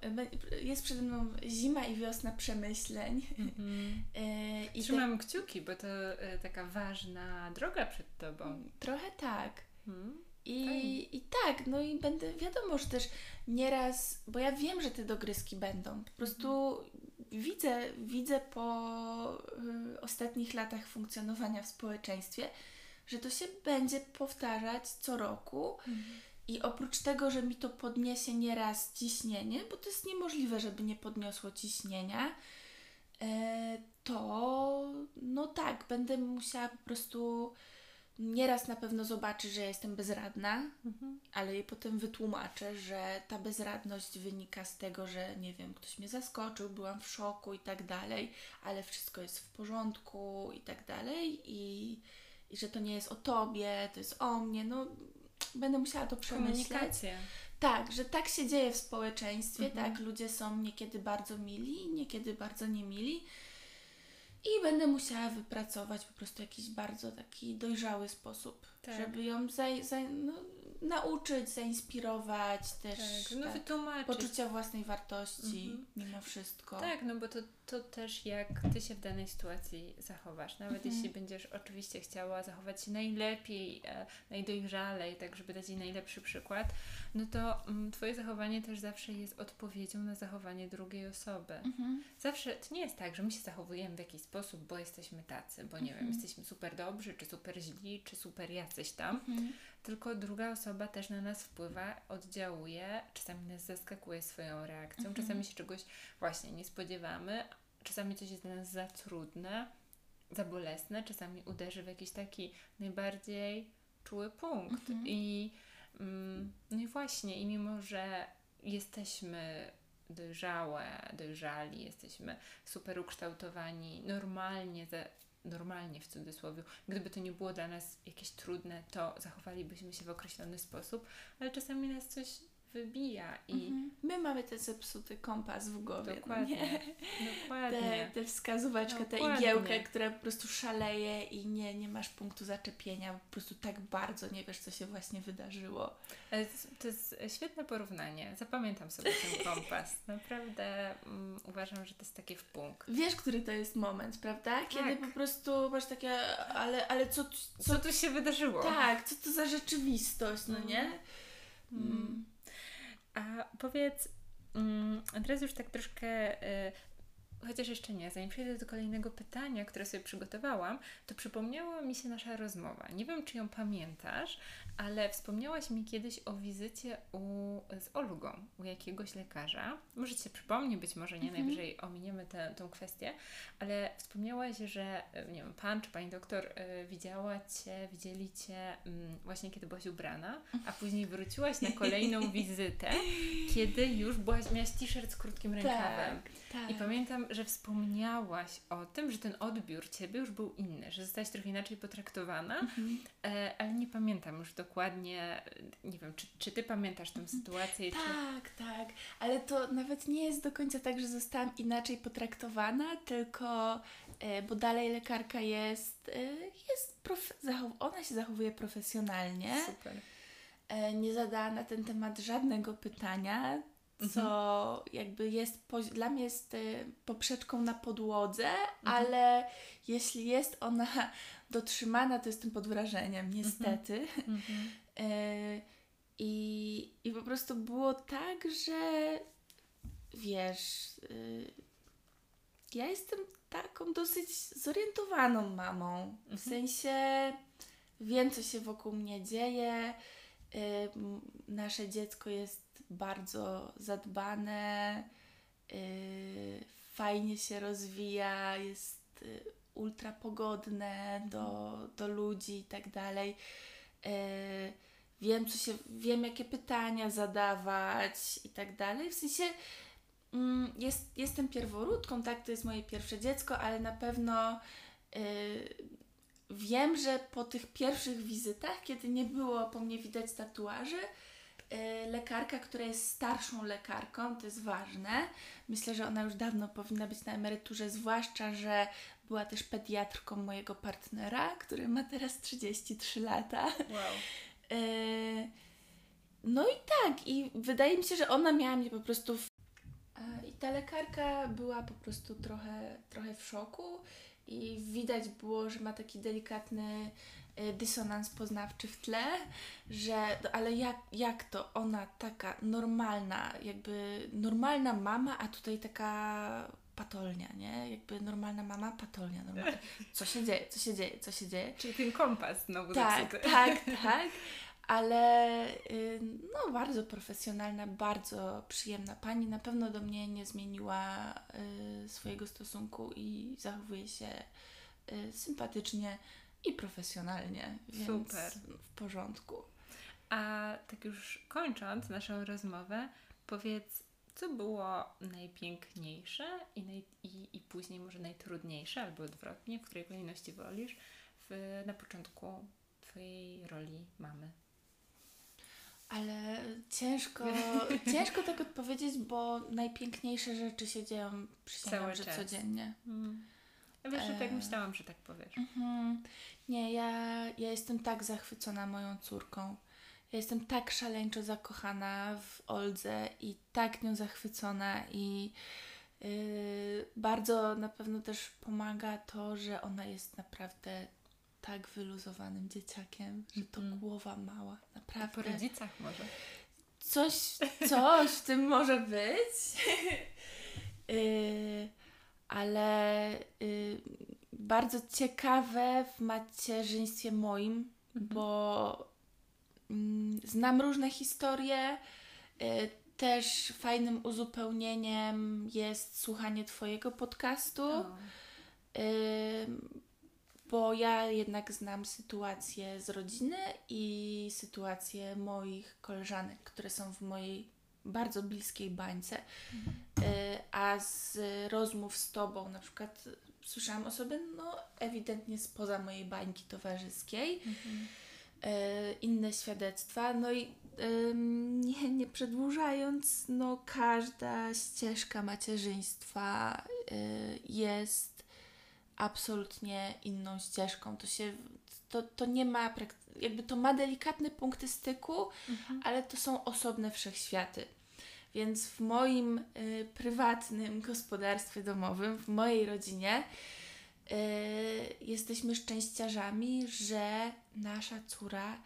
jest przede mną zima i wiosna przemyśleń. Mm-hmm. I Trzymam te... kciuki, bo to e, taka ważna droga przed Tobą. Trochę tak. Mm. I, I tak, no i będę, wiadomo, że też nieraz, bo ja wiem, że te dogryzki będą. Po prostu widzę, widzę po y, ostatnich latach funkcjonowania w społeczeństwie, że to się będzie powtarzać co roku. Mm. I oprócz tego, że mi to podniesie nieraz ciśnienie, bo to jest niemożliwe, żeby nie podniosło ciśnienia, e, to no tak, będę musiała po prostu nieraz na pewno zobaczyć, że jestem bezradna, mhm. ale jej potem wytłumaczę, że ta bezradność wynika z tego, że nie wiem, ktoś mnie zaskoczył, byłam w szoku i tak dalej, ale wszystko jest w porządku i tak dalej i, i że to nie jest o tobie, to jest o mnie, no będę musiała to przemyśleć. Tak, że tak się dzieje w społeczeństwie, mhm. tak, ludzie są niekiedy bardzo mili, niekiedy bardzo niemili. I będę musiała wypracować po prostu jakiś bardzo taki dojrzały sposób, tak. żeby ją za, za, no, nauczyć, zainspirować też tak, no, tak, poczucia własnej wartości mhm. mimo wszystko. Tak, no bo to, to też jak Ty się w danej sytuacji zachowasz. Nawet mhm. jeśli będziesz oczywiście chciała zachować się najlepiej, e, najdojrzalej, tak żeby dać jej najlepszy przykład, no to mm, Twoje zachowanie też zawsze jest odpowiedzią na zachowanie drugiej osoby. Mhm. Zawsze, to nie jest tak, że my się zachowujemy w jakiś sposób, bo jesteśmy tacy, bo nie wiem, mhm. jesteśmy super dobrzy, czy super źli, czy super jacyś tam, mhm. Tylko druga osoba też na nas wpływa, oddziałuje, czasami nas zaskakuje swoją reakcją, mhm. czasami się czegoś właśnie nie spodziewamy, czasami coś jest dla nas za trudne, za bolesne, czasami uderzy w jakiś taki najbardziej czuły punkt i Mm, no i właśnie, i mimo, że jesteśmy dojrzałe, dojrzali, jesteśmy super ukształtowani, normalnie, normalnie w cudzysłowie, gdyby to nie było dla nas jakieś trudne, to zachowalibyśmy się w określony sposób, ale czasami nas coś wybija i... Mhm. My mamy ten zepsuty kompas w głowie. No Dokładnie. No Dokładnie. Tę wskazóweczkę, tę igiełkę, która po prostu szaleje i nie, nie masz punktu zaczepienia, po prostu tak bardzo nie wiesz, co się właśnie wydarzyło. To jest świetne porównanie. Zapamiętam sobie ten kompas. Naprawdę um, uważam, że to jest takie w punkt. Wiesz, który to jest moment, prawda? Kiedy tak. po prostu masz takie, ale, ale co, co, co tu się wydarzyło? Tak, co to za rzeczywistość, no nie? Mm. Mm. A powiedz, mm, teraz już tak troszkę y, chociaż jeszcze nie, zanim przejdę do kolejnego pytania, które sobie przygotowałam, to przypomniała mi się nasza rozmowa. Nie wiem, czy ją pamiętasz, ale wspomniałaś mi kiedyś o wizycie u, z Olgą u jakiegoś lekarza. Może Ci się przypomni, być może nie, mhm. najwyżej ominiemy tę, kwestię, ale wspomniałaś, że nie wiem, pan czy pani doktor y, widziała Cię, widzieli Cię y, właśnie kiedy byłaś ubrana, a później wróciłaś na kolejną wizytę, kiedy już byłaś, miałaś t-shirt z krótkim rękawem. Tak, tak. I pamiętam, że wspomniałaś o tym, że ten odbiór Ciebie już był inny, że zostałaś trochę inaczej potraktowana, mhm. e, ale nie pamiętam już dokładnie, nie wiem, czy, czy Ty pamiętasz tę sytuację? Tak, czy... tak, ale to nawet nie jest do końca tak, że zostałam inaczej potraktowana, tylko, e, bo dalej lekarka jest, e, jest profe- ona się zachowuje profesjonalnie. Super. Nie zadała na ten temat żadnego pytania, co jakby jest, dla mnie jest y, poprzeczką na podłodze, ale jeśli jest ona dotrzymana, to jestem pod wrażeniem, niestety. Mhm. Y, I, I po prostu było tak, że wiesz, y, ja jestem taką dosyć zorientowaną mamą. W Mhm. sensie wiem, co się wokół mnie dzieje. Nasze dziecko jest bardzo zadbane, y, fajnie się rozwija, jest y, ultra pogodne do, do ludzi i tak dalej. Y, wiem, co się, wiem, jakie pytania zadawać i tak dalej. W sensie mm, jest, jestem pierworódką, tak, to jest moje pierwsze dziecko, ale na pewno y, wiem, że po tych pierwszych wizytach, kiedy nie było po mnie widać tatuaży, y, lekarka, która jest starszą lekarką, to jest ważne. Myślę, że ona już dawno powinna być na emeryturze, zwłaszcza, że była też pediatrką mojego partnera, który ma teraz 33 lata. Wow. Yy, No i tak, i wydaje mi się, że ona miała mnie po prostu. W... I ta lekarka była po prostu trochę, trochę w szoku, i widać było, że ma taki delikatny y, dysonans poznawczy w tle, że no, ale jak, jak to ona taka normalna, jakby normalna mama, a tutaj taka patolnia, nie? Jakby normalna mama, patolnia, normalna. Co się dzieje, co się dzieje, co się dzieje? Czyli ten kompas znowu Tak, zepsuty. tak, tak. Ale y, no, bardzo profesjonalna, bardzo przyjemna pani. Na pewno do mnie nie zmieniła y, swojego stosunku i zachowuje się y, sympatycznie i profesjonalnie. Więc Super. W porządku. A tak już kończąc naszą rozmowę, powiedz, co było najpiękniejsze i, naj, i, i później może najtrudniejsze, albo odwrotnie, w której kolejności wolisz, w, na początku Twojej roli mamy. Ale ciężko, ciężko tak odpowiedzieć, bo najpiękniejsze rzeczy się dzieją przysięgam, że czas. codziennie. Mm. Ja wiesz, że tak Eee. myślałam, że tak powiesz. Mhm. Nie, ja, ja jestem tak zachwycona moją córką. Ja jestem tak szaleńczo zakochana w Oldze i tak nią zachwycona i yy, bardzo na pewno też pomaga to, że ona jest naprawdę tak wyluzowanym dzieciakiem, że to Mhm. głowa mała, A naprawdę. po rodzicach może. Coś, coś w tym może być. Yy, ale yy, bardzo ciekawe w macierzyństwie moim, bo mm, znam różne historie. Yy, też fajnym uzupełnieniem jest słuchanie Twojego podcastu. O. Bo ja jednak znam sytuację z rodziny i sytuację moich koleżanek, które są w mojej bardzo bliskiej bańce. Y, a z rozmów z Tobą na przykład słyszałam osoby, no ewidentnie spoza mojej bańki towarzyskiej. Mhm. E, inne świadectwa. No i nie, nie przedłużając, no każda ścieżka macierzyństwa e, jest absolutnie inną ścieżką. To się, to, to nie ma, jakby to ma delikatne punkty styku, Mhm. ale to są osobne wszechświaty. Więc w moim y, prywatnym gospodarstwie domowym, w mojej rodzinie, y, jesteśmy szczęściarzami, że nasza córa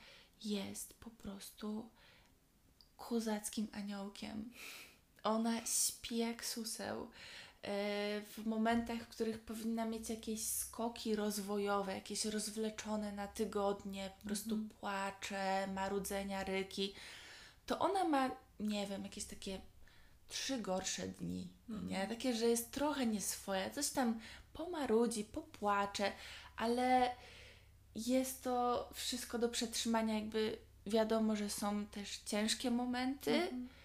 jest po prostu kozackim aniołkiem. Ona śpi jak suseł. Y, W momentach, w których powinna mieć jakieś skoki rozwojowe, jakieś rozwleczone na tygodnie, po prostu Mhm. płacze, marudzenia, ryki, to ona ma, nie wiem, jakieś takie trzy gorsze dni, Mhm. nie? Takie, że jest trochę nieswoja, coś tam pomarudzi, popłacze, ale jest to wszystko do przetrzymania, jakby wiadomo, że są też ciężkie momenty, Mhm. Yy,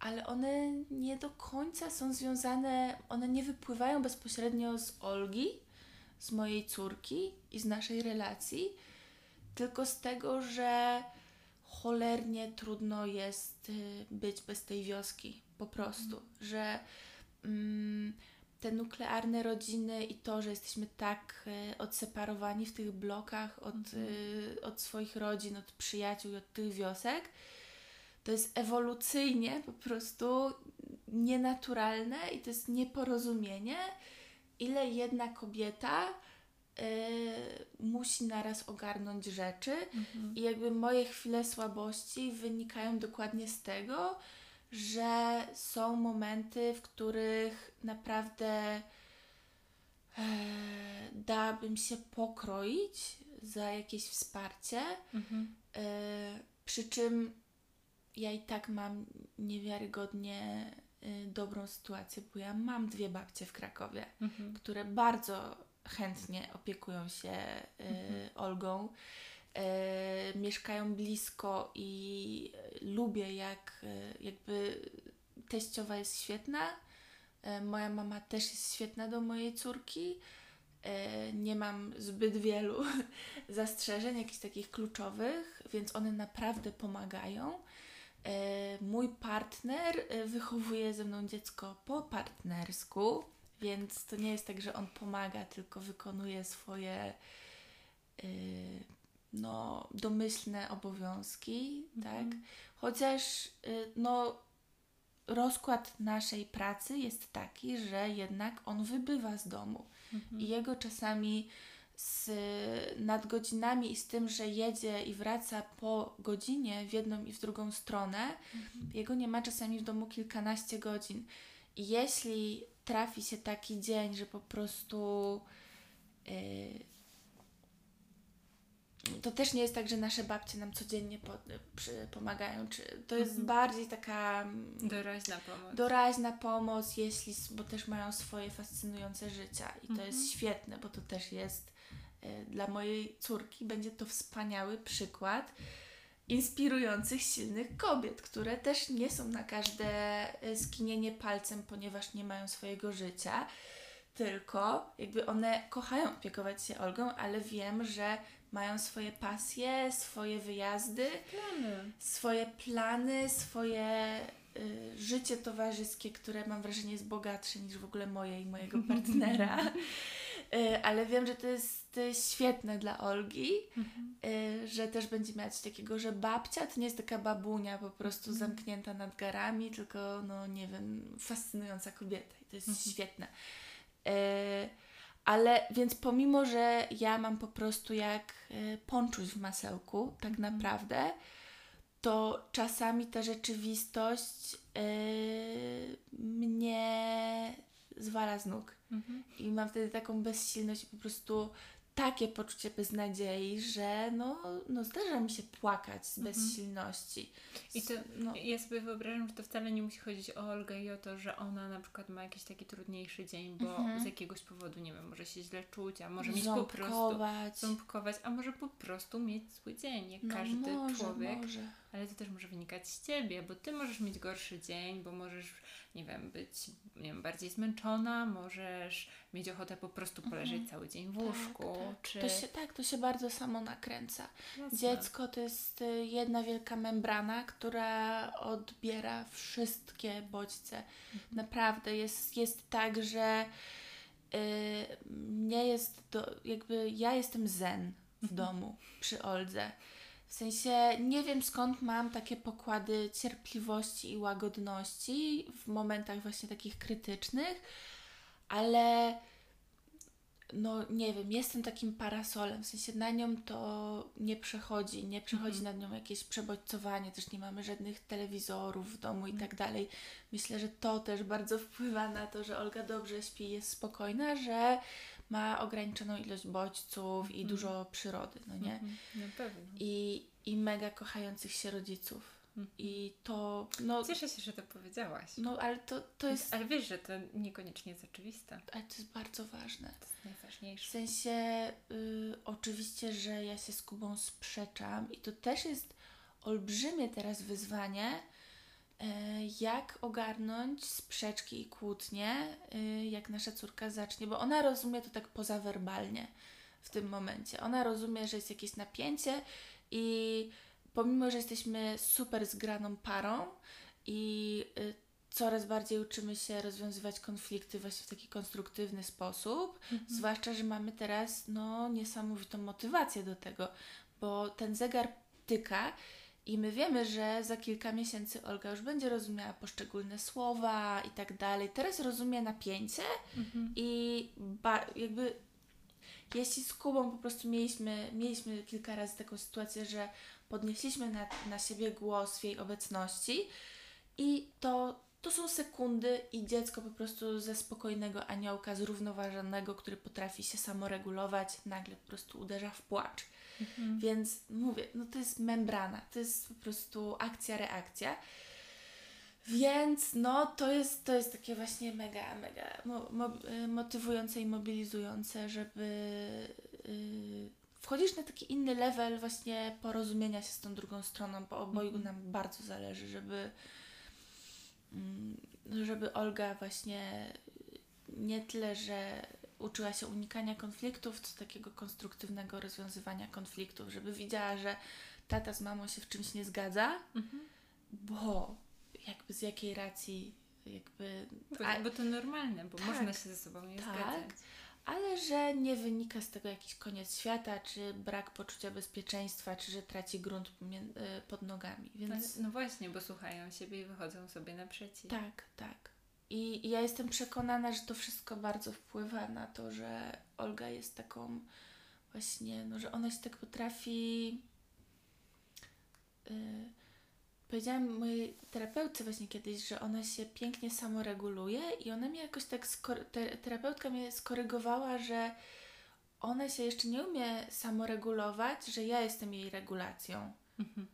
ale one nie do końca są związane, one nie wypływają bezpośrednio z Olgi, z mojej córki i z naszej relacji, tylko z tego, że cholernie trudno jest y, być bez tej wioski, po prostu, że mm, te nuklearne rodziny i to, że jesteśmy tak y, odseparowani w tych blokach od, Mhm. y, od swoich rodzin, od przyjaciół i od tych wiosek, to jest ewolucyjnie po prostu nienaturalne i to jest nieporozumienie, ile jedna kobieta y, musi naraz ogarnąć rzeczy Mhm. i jakby moje chwile słabości wynikają dokładnie z tego, że są momenty, w których naprawdę e, dałabym się pokroić za jakieś wsparcie, Mhm. e, przy czym ja i tak mam niewiarygodnie e, dobrą sytuację, bo ja mam dwie babcie w Krakowie Mhm. które bardzo chętnie opiekują się e, Olgą. E, mieszkają blisko i lubię, jak jakby teściowa jest świetna. E, moja mama też jest świetna do mojej córki. E, nie mam zbyt wielu zastrzeżeń, jakichś takich kluczowych, więc one naprawdę pomagają. E, mój partner e, wychowuje ze mną dziecko po partnersku, więc to nie jest tak, że on pomaga, tylko wykonuje swoje y, no, domyślne obowiązki, tak? Chociaż no, rozkład naszej pracy jest taki, że jednak on wybywa z domu Mhm. i jego czasami z nadgodzinami i z tym, że jedzie i wraca po godzinie w jedną i w drugą stronę, jego nie ma czasami w domu kilkanaście godzin. I jeśli trafi się taki dzień, że po prostu yy, to też nie jest tak, że nasze babcie nam codziennie po, przy, pomagają, czy to jest Mhm. bardziej taka mm, Doraźna pomoc. doraźna pomoc, jeśli, bo też mają swoje fascynujące życia i to Mhm. jest świetne, bo to też jest dla mojej córki będzie to wspaniały przykład inspirujących, silnych kobiet, które też nie są na każde skinienie palcem, ponieważ nie mają swojego życia, tylko jakby one kochają opiekować się Olgą, ale wiem, że mają swoje pasje, swoje wyjazdy, Plany. swoje plany, swoje y, życie towarzyskie, które mam wrażenie jest bogatsze niż w ogóle moje i mojego partnera. Y, ale wiem, że to jest y, świetne dla Olgi, Mhm. y, że też będzie miała coś takiego, że babcia to nie jest taka babunia po prostu Mhm. zamknięta nad garami, tylko no nie wiem, fascynująca kobieta i to jest Mhm. świetne. Y, ale więc pomimo, że ja mam po prostu jak y, ponczuś w masełku, tak Mhm. naprawdę, to czasami ta rzeczywistość mnie zwala z nóg. Mhm. I mam wtedy taką bezsilność i po prostu takie poczucie beznadziei, że no, no zdarza mi się płakać z Mhm. bezsilności. I to no, ja sobie wyobrażam, że to wcale nie musi chodzić o Olgę i o to, że ona na przykład ma jakiś taki trudniejszy dzień, bo Mhm. z jakiegoś powodu, nie wiem, może się źle czuć, a może mieć po prostu ząbkować. ząbkować, a może po prostu mieć zły dzień, jak No każdy może, człowiek. Może. Ale to też może wynikać z ciebie, bo ty możesz mieć gorszy dzień, bo możesz, nie wiem, być nie wiem, bardziej zmęczona, możesz mieć ochotę po prostu poleżeć cały dzień w łóżku, Mhm. tak. czy To się, tak, to się bardzo samo nakręca. Jasne. Dziecko to jest y, jedna wielka membrana, która odbiera wszystkie bodźce. Mhm. Naprawdę jest, jest tak, że y, nie jest do, jakby ja jestem zen w Mhm. domu przy Oldze. W sensie nie wiem skąd mam takie pokłady cierpliwości i łagodności w momentach właśnie takich krytycznych, ale no nie wiem, jestem takim parasolem, w sensie na nią to nie przechodzi, nie przechodzi Mhm. nad nią jakieś przebodźcowanie, też nie mamy żadnych telewizorów w domu i Mhm. tak dalej. Myślę, że to też bardzo wpływa na to, że Olga dobrze śpi, jest spokojna, że ma ograniczoną ilość bodźców i Mhm. dużo przyrody, no nie? Mhm, na pewno. I, i mega kochających się rodziców. Mhm. I to, no, Cieszę się, że to powiedziałaś. no ale to, to jest, Ale wiesz, że to niekoniecznie jest oczywiste. ale to jest bardzo ważne. To jest W najważniejsze. sensie, y, oczywiście, że ja się z Kubą sprzeczam i to też jest olbrzymie teraz wyzwanie, jak ogarnąć sprzeczki i kłótnie, y, jak nasza córka zacznie, bo ona rozumie to tak pozawerbalnie w tym momencie. Ona rozumie, że jest jakieś napięcie i pomimo, że jesteśmy super zgraną parą i y, coraz bardziej uczymy się rozwiązywać konflikty właśnie w taki konstruktywny sposób, Mhm. Zwłaszcza, że mamy teraz no, niesamowitą motywację do tego, bo ten zegar tyka I my wiemy, że za kilka miesięcy Olga już będzie rozumiała poszczególne słowa i tak dalej. Teraz rozumie napięcie Mhm. i jakby jeśli z Kubą po prostu mieliśmy, mieliśmy kilka razy taką sytuację, że podnieśliśmy na, na siebie głos w jej obecności i to, to są sekundy i dziecko po prostu ze spokojnego aniołka, zrównoważonego, który potrafi się samoregulować, nagle po prostu uderza w płacz. Mhm. Więc mówię, no to jest membrana, to jest po prostu akcja, reakcja. Więc no to jest, to jest takie właśnie mega, mega mo, mo, y, motywujące i mobilizujące, żeby y, wchodzisz na taki inny level właśnie porozumienia się z tą drugą stroną, bo obojgu Mhm. nam bardzo zależy, żeby mm, żeby Olga właśnie nie tyle, że uczyła się unikania konfliktów, co takiego konstruktywnego rozwiązywania konfliktów, żeby widziała, że tata z mamą się w czymś nie zgadza, Mhm. bo jakby z jakiej racji jakby Bo, a, bo to normalne, bo Tak. można się ze sobą nie Tak. zgadzać. ale że nie wynika z tego jakiś koniec świata, czy brak poczucia bezpieczeństwa, czy że traci grunt y, pod nogami. Więc no właśnie, bo słuchają siebie i wychodzą sobie naprzeciw. tak, tak. I, I ja jestem przekonana, że to wszystko bardzo wpływa na to, że Olga jest taką właśnie, no, że ona się tak potrafi. Yy, powiedziałam mojej terapeutce właśnie kiedyś, że ona się pięknie samoreguluje i ona mnie jakoś tak, te, terapeutka mnie skorygowała, że ona się jeszcze nie umie samoregulować, że ja jestem jej regulacją. Mhm.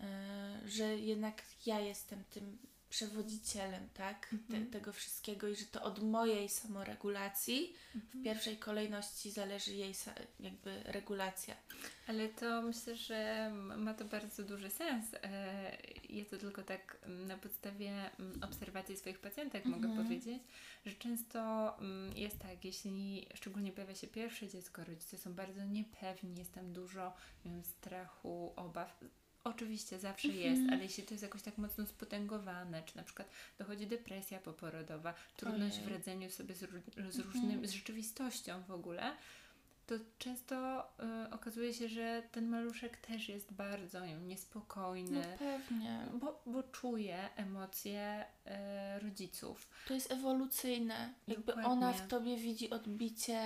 Yy, że jednak ja jestem tym przewodzicielem, tak, Te, Mhm. tego wszystkiego i że to od mojej samoregulacji w Mhm. pierwszej kolejności zależy jej jakby regulacja. Ale to myślę, że ma to bardzo duży sens. E, Ja to tylko tak na podstawie obserwacji swoich pacjentek mogę Mhm. powiedzieć, że często jest tak, jeśli szczególnie pojawia się pierwsze dziecko, rodzice są bardzo niepewni, jest tam dużo wiem, strachu, obaw. Oczywiście zawsze Mhm. jest, ale jeśli to jest jakoś tak mocno spotęgowane, czy na przykład dochodzi depresja poporodowa, trudność w Ojej. radzeniu sobie z, z Mhm. różnym, z rzeczywistością w ogóle, to często y, okazuje się, że ten maluszek też jest bardzo nie wiem, No niespokojny, pewnie. bo, bo czuje emocje y, rodziców. To jest ewolucyjne. Jakby Dokładnie. ona w tobie widzi odbicie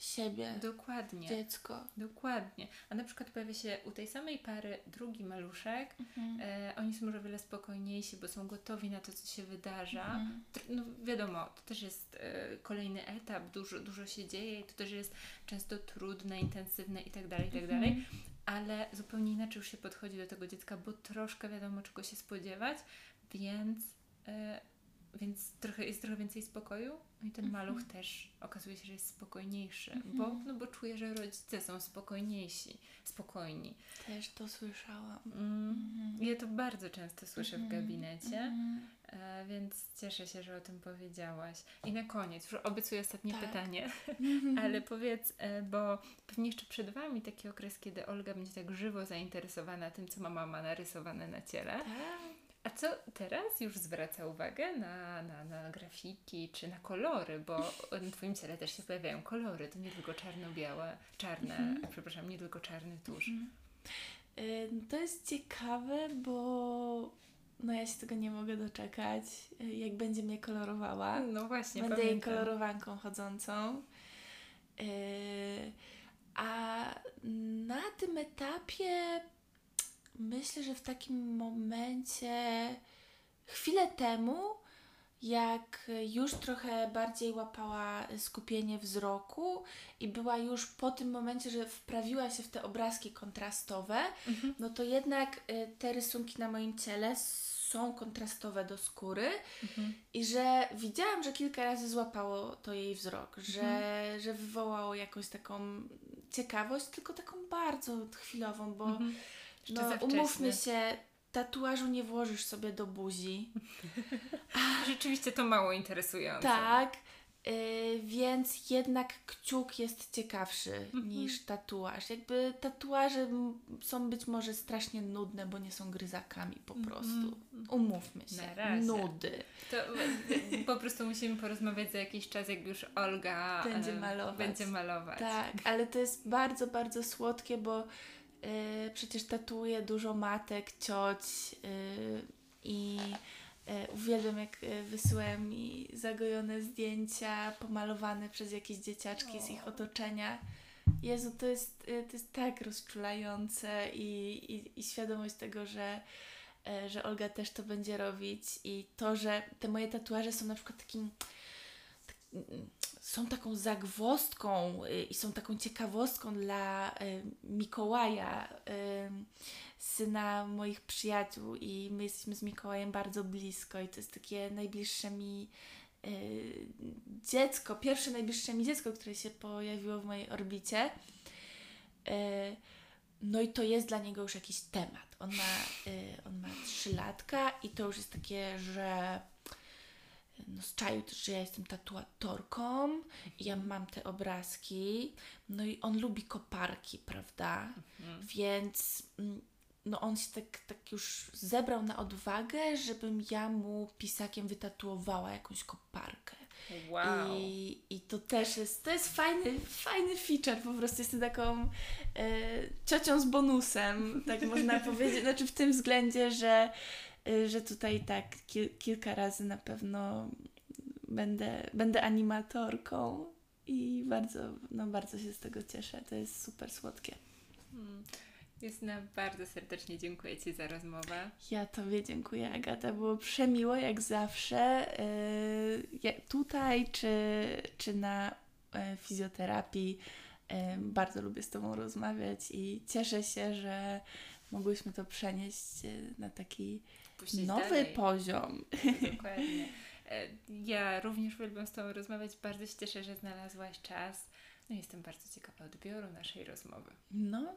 siebie, Dokładnie, dziecko. dokładnie. A na przykład pojawia się u tej samej pary drugi maluszek, Mhm. e, oni są o wiele spokojniejsi, bo są gotowi na to, co się wydarza. Mhm. No wiadomo, to też jest e, kolejny etap, dużo, dużo się dzieje i to też jest często trudne, intensywne i tak dalej, i tak Mhm. dalej, ale zupełnie inaczej już się podchodzi do tego dziecka, bo troszkę wiadomo czego się spodziewać, więc, e, więc trochę, jest trochę więcej spokoju i ten Mhm. maluch też okazuje się, że jest spokojniejszy, Mhm. bo, no bo czuje, że rodzice są spokojniejsi, spokojni. Też to słyszałam. Mm. Mhm. Ja to bardzo często słyszę w Mhm. gabinecie. Mhm. E, więc cieszę się, że o tym powiedziałaś. I na koniec, już obiecuję ostatnie Tak. pytanie, Mhm. ale powiedz, e, bo pewnie jeszcze przed Wami taki okres, kiedy Olga będzie tak żywo zainteresowana tym, co mama ma narysowane na ciele. Tak. A co teraz już zwraca uwagę na, na, na grafiki czy na kolory, bo na Twoim ciele też się pojawiają kolory, to nie tylko czarno-białe, czarne, Mhm. przepraszam, nie tylko czarny tusz. Y, no To jest ciekawe, bo no ja się tego nie mogę doczekać, y, jak będzie mnie kolorowała. No właśnie, Będę jej pamiętam. kolorowanką chodzącą. Y, A na tym etapie myślę, że w takim momencie chwilę temu, jak już trochę bardziej łapała skupienie wzroku i była już po tym momencie, że wprawiła się w te obrazki kontrastowe, Mhm. no to jednak y, te rysunki na moim ciele są kontrastowe do skóry Mhm. i że widziałam, że kilka razy złapało to jej wzrok, że, że wywołało jakąś taką ciekawość, tylko taką bardzo chwilową, bo Mhm. No, umówmy się, tatuażu nie włożysz sobie do buzi. Rzeczywiście to mało interesujące. Tak, y, więc jednak kciuk jest ciekawszy Mhm. niż tatuaż. Jakby tatuaże są być może strasznie nudne, bo nie są gryzakami po Mhm. prostu. Umówmy się. Na razie. Nudy. To po prostu musimy porozmawiać za jakiś czas, jak już Olga Będzie malować. Będzie malować. Tak, ale to jest bardzo, bardzo słodkie, bo y, przecież tatuuje dużo matek, cioć y, i y, uwielbiam jak wysyłają mi zagojone zdjęcia pomalowane przez jakieś dzieciaczki z ich otoczenia. Jezu, to jest, to jest tak rozczulające i, i, i świadomość tego, że, że Olga też to będzie robić i to, że te moje tatuaże są na przykład takim tak, są taką zagwozdką y, i są taką ciekawostką dla y, Mikołaja, y, syna moich przyjaciół i my jesteśmy z Mikołajem bardzo blisko i to jest takie najbliższe mi dziecko, pierwsze najbliższe mi dziecko, które się pojawiło w mojej orbicie. No i to jest dla niego już jakiś temat. On ma, on ma trzy latka i to już jest takie, że no z czaju też, że ja jestem tatuatorką i ja mam te obrazki. No i on lubi koparki, prawda? Mhm. Więc mm, no on się tak, tak już zebrał na odwagę, żebym ja mu pisakiem wytatuowała jakąś koparkę. Wow. I, I to też jest, to jest fajny, fajny feature, po prostu jestem taką e, ciocią z bonusem, tak można powiedzieć, znaczy w tym względzie, że, że tutaj tak kil, kilka razy na pewno będę, będę animatorką i bardzo, no bardzo się z tego cieszę, to jest super słodkie. Hmm. Justyna, bardzo serdecznie dziękuję Ci za rozmowę. Ja Tobie dziękuję, Agata. Było przemiło, jak zawsze. Yy, tutaj czy, czy na yy, fizjoterapii. Yy, bardzo lubię z Tobą rozmawiać i cieszę się, że mogłyśmy to przenieść na taki Puścić nowy dalej. poziom. Dokładnie. E, Ja również uwielbiam z Tobą rozmawiać. Bardzo się cieszę, że znalazłaś czas. No jestem bardzo ciekawa odbioru naszej rozmowy. No,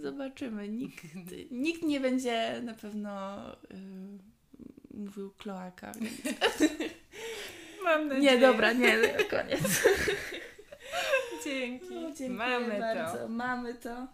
zobaczymy. Nikt, nikt nie będzie na pewno yy, mówił kloaka. Więc... Mam nadzieję. Nie, dobra, nie, koniec. Dzięki. No, dziękuję Mamy bardzo. to. Mamy to.